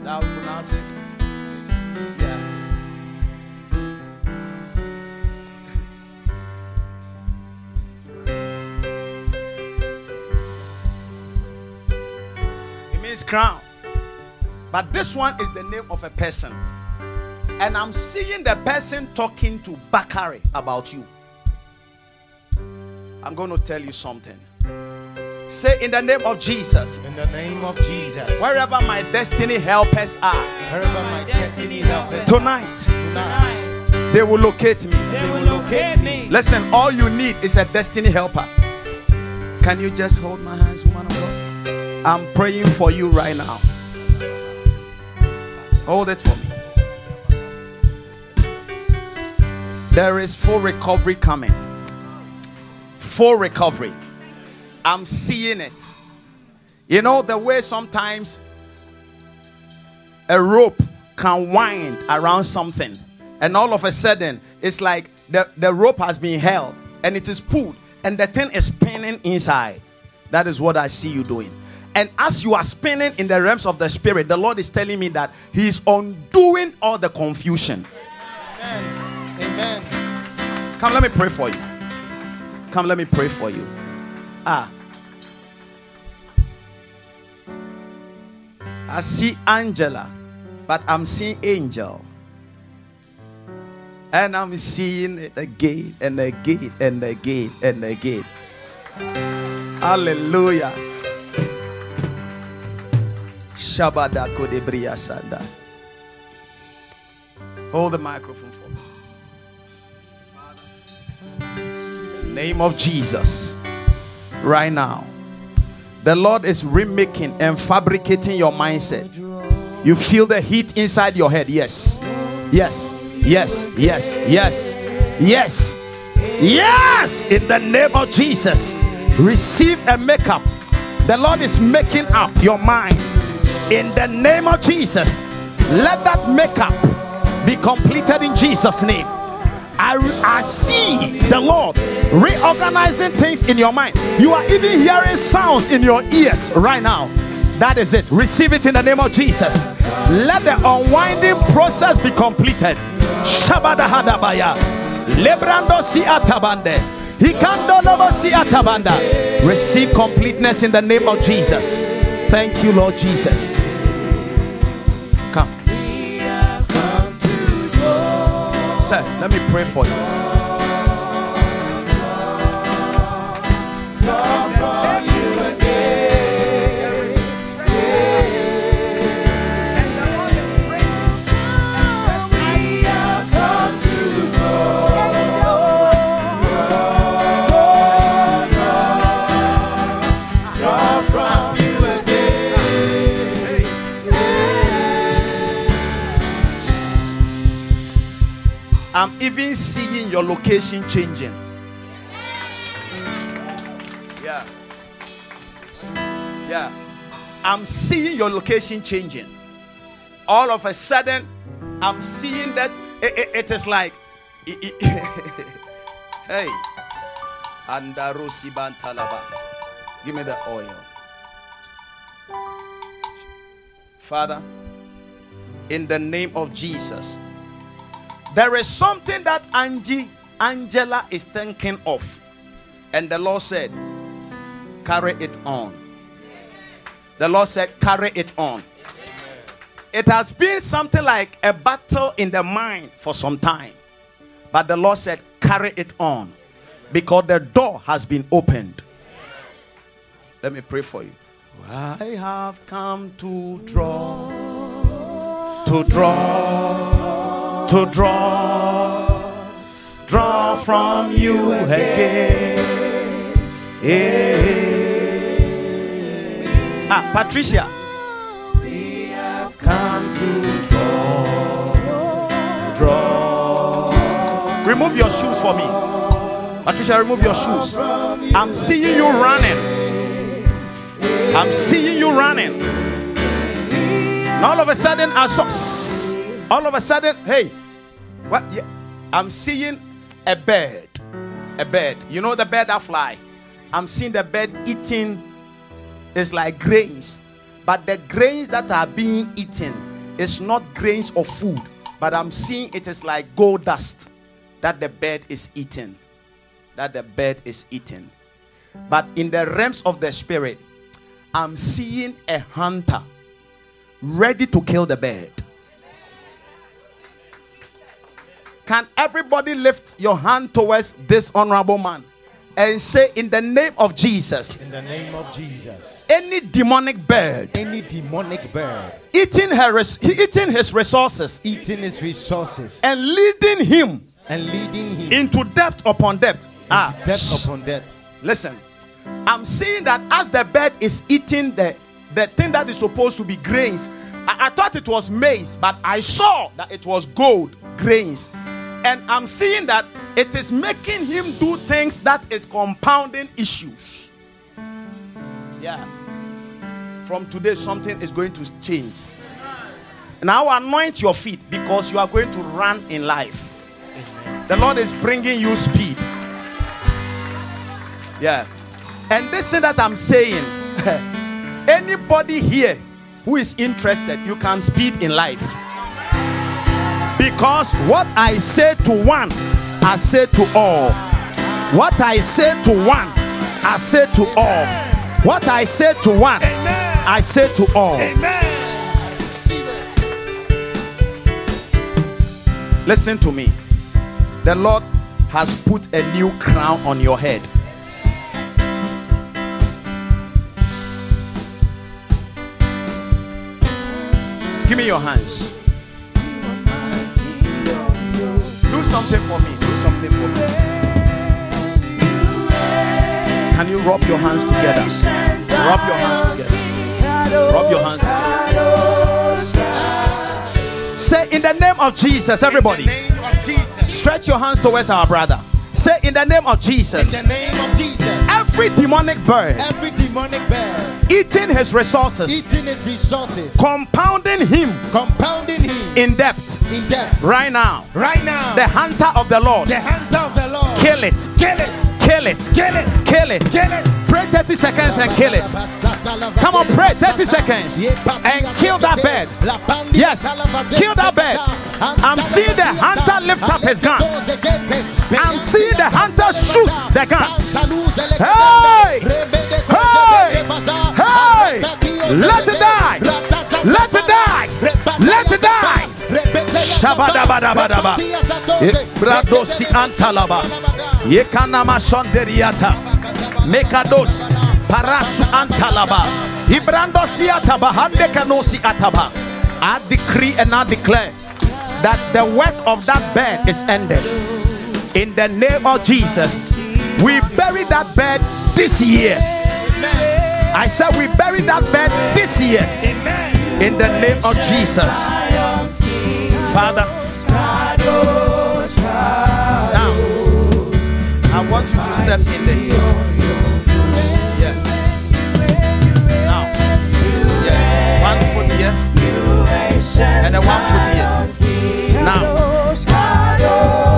Now pronounce it. It crown. But this one is the name of a person. And I'm seeing the person talking to Bakare about you. I'm going to tell you something. Say in the name of Jesus, In the name of Jesus. wherever my destiny helpers are, Wherever my destiny helpers tonight tonight, they will locate me. they will locate me. Listen, all you need is a destiny helper. Can you just hold my hands, woman of God? I'm praying for you right now. Hold it for me. There is full recovery coming. Full recovery. I'm seeing it. You know, the way sometimes a rope can wind around something, and all of a sudden, it's like the, the rope has been held and it is pulled, and the thing is spinning inside. That is what I see you doing. And as you are spinning in the realms of the spirit, the Lord is telling me that He is undoing all the confusion. Amen. Amen. Come, let me pray for you. Come, let me pray for you. Ah. I see Angela, but I'm seeing Angel. And I'm seeing it again and again and again and again. Hallelujah. Shabada kodebriya sanda. Hold the microphone for me. name of Jesus. Right now. The Lord is remaking and fabricating your mindset. You feel the heat inside your head. Yes. Yes. Yes. Yes. Yes. Yes. Yes. In the name of Jesus. Receive a makeup. The Lord is making up your mind. In the name of Jesus. Let that makeup be completed in Jesus' name. I, I see the Lord reorganizing things in your mind. You are even hearing sounds in your ears right now. That is it. Receive it in the name of Jesus. Let the unwinding process be completed. Shabada hadabaya. Lebrando si atabande. Hikando si atabanda. Receive completeness in the name of Jesus. Thank you, Lord Jesus. Come. Sir, let me pray for you. Your location changing. Yeah. Yeah. I'm seeing your location changing. All of a sudden, I'm seeing that it, it- it is like, it- hey, Bantalaba. Give me the oil. Father, in the name of Jesus, there is something that Angie, Angela is thinking of. And the Lord said, carry it on. The Lord said, carry it on. It has been something like a battle in the mind for some time. But the Lord said, carry it on. Because the door has been opened. Let me pray for you. I have come to draw, to draw, to draw, draw from you again. Yeah. Ah, Patricia. We have come to draw, draw. Remove your shoes for me. Patricia, remove your shoes. I'm seeing you running. I'm seeing you running. And all of a sudden, I saw. All of a sudden, hey, what? Yeah, I'm seeing a bird. A bird. You know the bird that fly. I'm seeing the bird eating. It's like grains, but the grains that are being eaten is not grains of food. But I'm seeing it is like gold dust that the bird is eating. That the bird is eating. But in the realms of the spirit, I'm seeing a hunter ready to kill the bird. Can everybody lift your hand towards this honorable man and say, In the name of Jesus, In the name of Jesus. any demonic bird Any demonic bird eating, her res- eating his resources eating his resources and leading him and leading him into depth upon depth. Ah, death upon depth. Listen, I'm seeing that as the bird is eating the, the thing that is supposed to be grains, I, I thought it was maize, but I saw that it was gold grains. And I'm seeing that it is making him do things that is compounding issues. Yeah. From today, something is going to change. Now anoint your feet because you are going to run in life. The Lord is bringing you speed. Yeah. And this thing that I'm saying, anybody here who is interested, you can speed in life. Because what I say to one, I say to all. What I say to one, I say to all. What I say to one, I say to all. Listen to me. The Lord has put a new crown on your head. Give me your hands. Something for me. Do something for me. Can you rub your hands together. Rub your hands together. Rub your hands together. Say in the name of Jesus, everybody. In the name of Jesus. Stretch your hands towards our brother. Say in the name of Jesus. In the name of Jesus. Every demonic bird Every demonic bird eating his resources, eating his resources, compounding him compounding him in debt in debt. right now. Right now, The hunter of the Lord, the hunter of the Lord. kill it, Kill it. Kill it, Kill it. kill it. Kill it. Pray 30 seconds and kill it. Come on, pray 30 seconds and kill that bird. Yes, kill that bird. I'm seeing the hunter lift up his gun. I'm seeing the hunter shoot the gun. Hey! Hey! Hey! Let it die! Let it die! Let it die! Shabadabadabadaba. Eh, Ibradosi antalaba. Yekanama sonderiata. Mekados. Parasu antalaba. Ibrandosi ataba. Hande kanosi ataba. I decree and I declare that the work of that bed is ended. In the name of Jesus, we bury that bed this year. I said we bury that bed this year. In the name of Jesus. Father. I want you to step in this. Yeah. Now. Yeah. One foot here. And then one foot here. Now.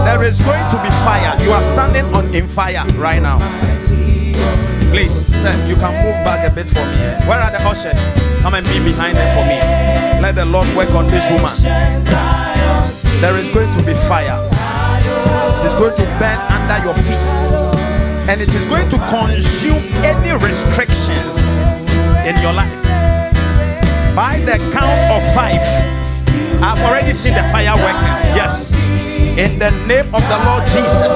There is going to be fire. You are standing on in fire right now. Please, sir, you can move back a bit for me. eh? Where are the ushers? Come and be behind them for me. Let the Lord work on this woman. There is going to be fire. It is going to burn under your feet. And it is going to consume any restrictions in your life. By the count of five, I've already seen the fire working. Yes. In the name of the Lord Jesus.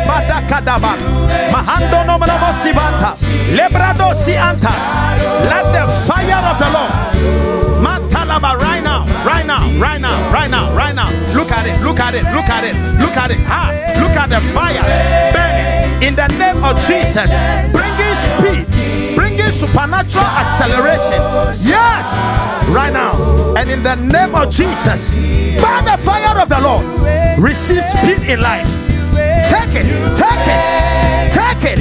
Badakadaba. Mahando anta. Let the fire of the Lord. Matalaba right now, right now, right now, right now, right now. Look at it, look at it, look at it, look at it. Ha! Look at the fire in the name of Jesus, bringing speed, bringing supernatural acceleration. Yes, right now, and in the name of Jesus, by the fire of the Lord, receive speed in life. Take it, take it, take it,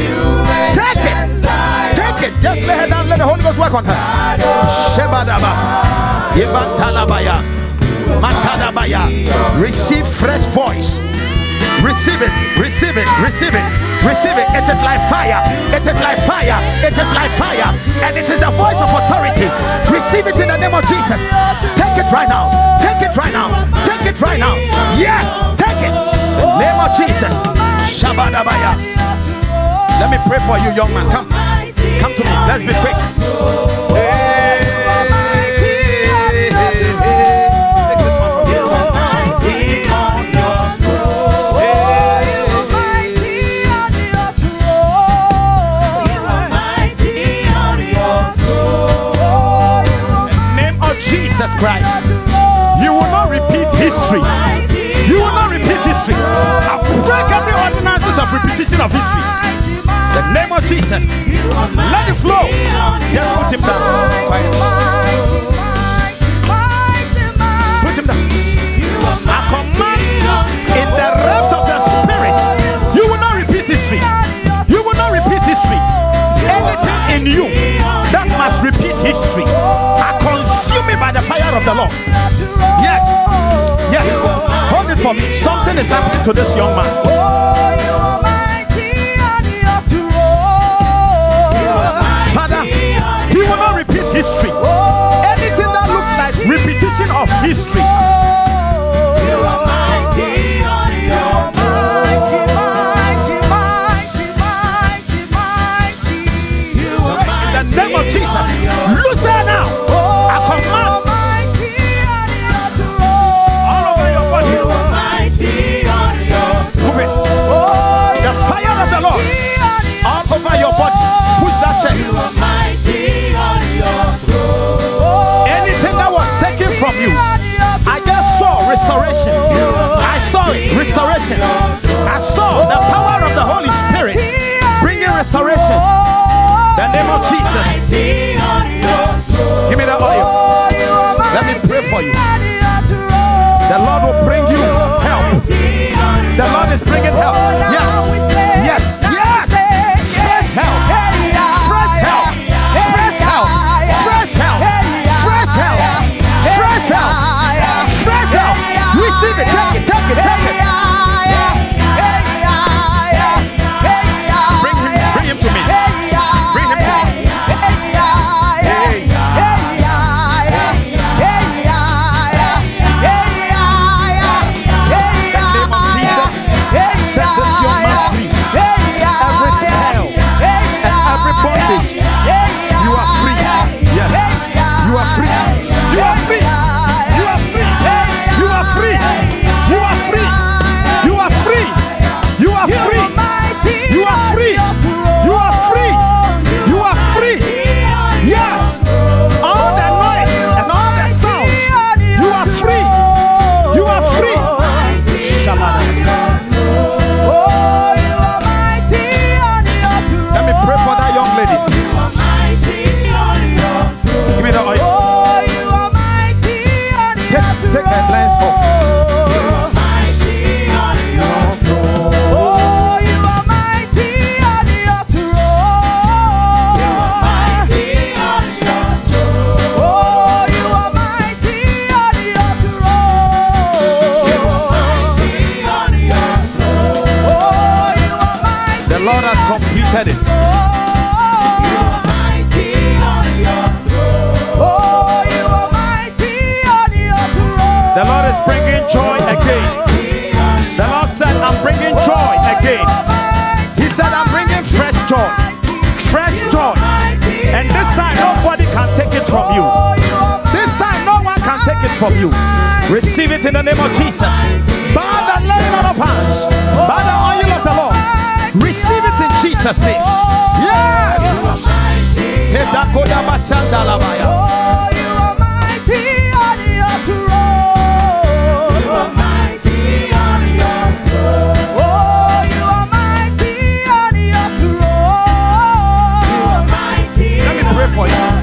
take it, take it. Just lay her down, let the Holy Ghost work on her. Receive fresh voice. Receive it, receive it, receive it, receive it. It is like fire, it is like fire, it is like fire, and it is the voice of authority. Receive it in the name of Jesus. Take it right now, take it right now, take it right now. Yes, take it. In The name of Jesus. Shabadabaya. Let me pray for you, young man. Come, come to me. Let's be quick. Hey, Jesus Christ. You will not repeat history. You will not repeat history. Repetition of history. The name of Jesus. Let it flow. Just put him down. Quiet. Put him down. I command by the fire of the Lord. Yes. Yes. Hold it for me. Something is happening to this young man. Restoration. I saw the power of the Holy Spirit bringing restoration. The name of Jesus. Give me the oil. Let me pray for you. The Lord will bring you help. The Lord is bringing from you. This time, no one can take it from you. Receive it in the name of Jesus. By the laying on of hands, by the oil of the Lord. Receive it in Jesus' name. Yes. Tedakoda bashandalabaya. Let me pray for you.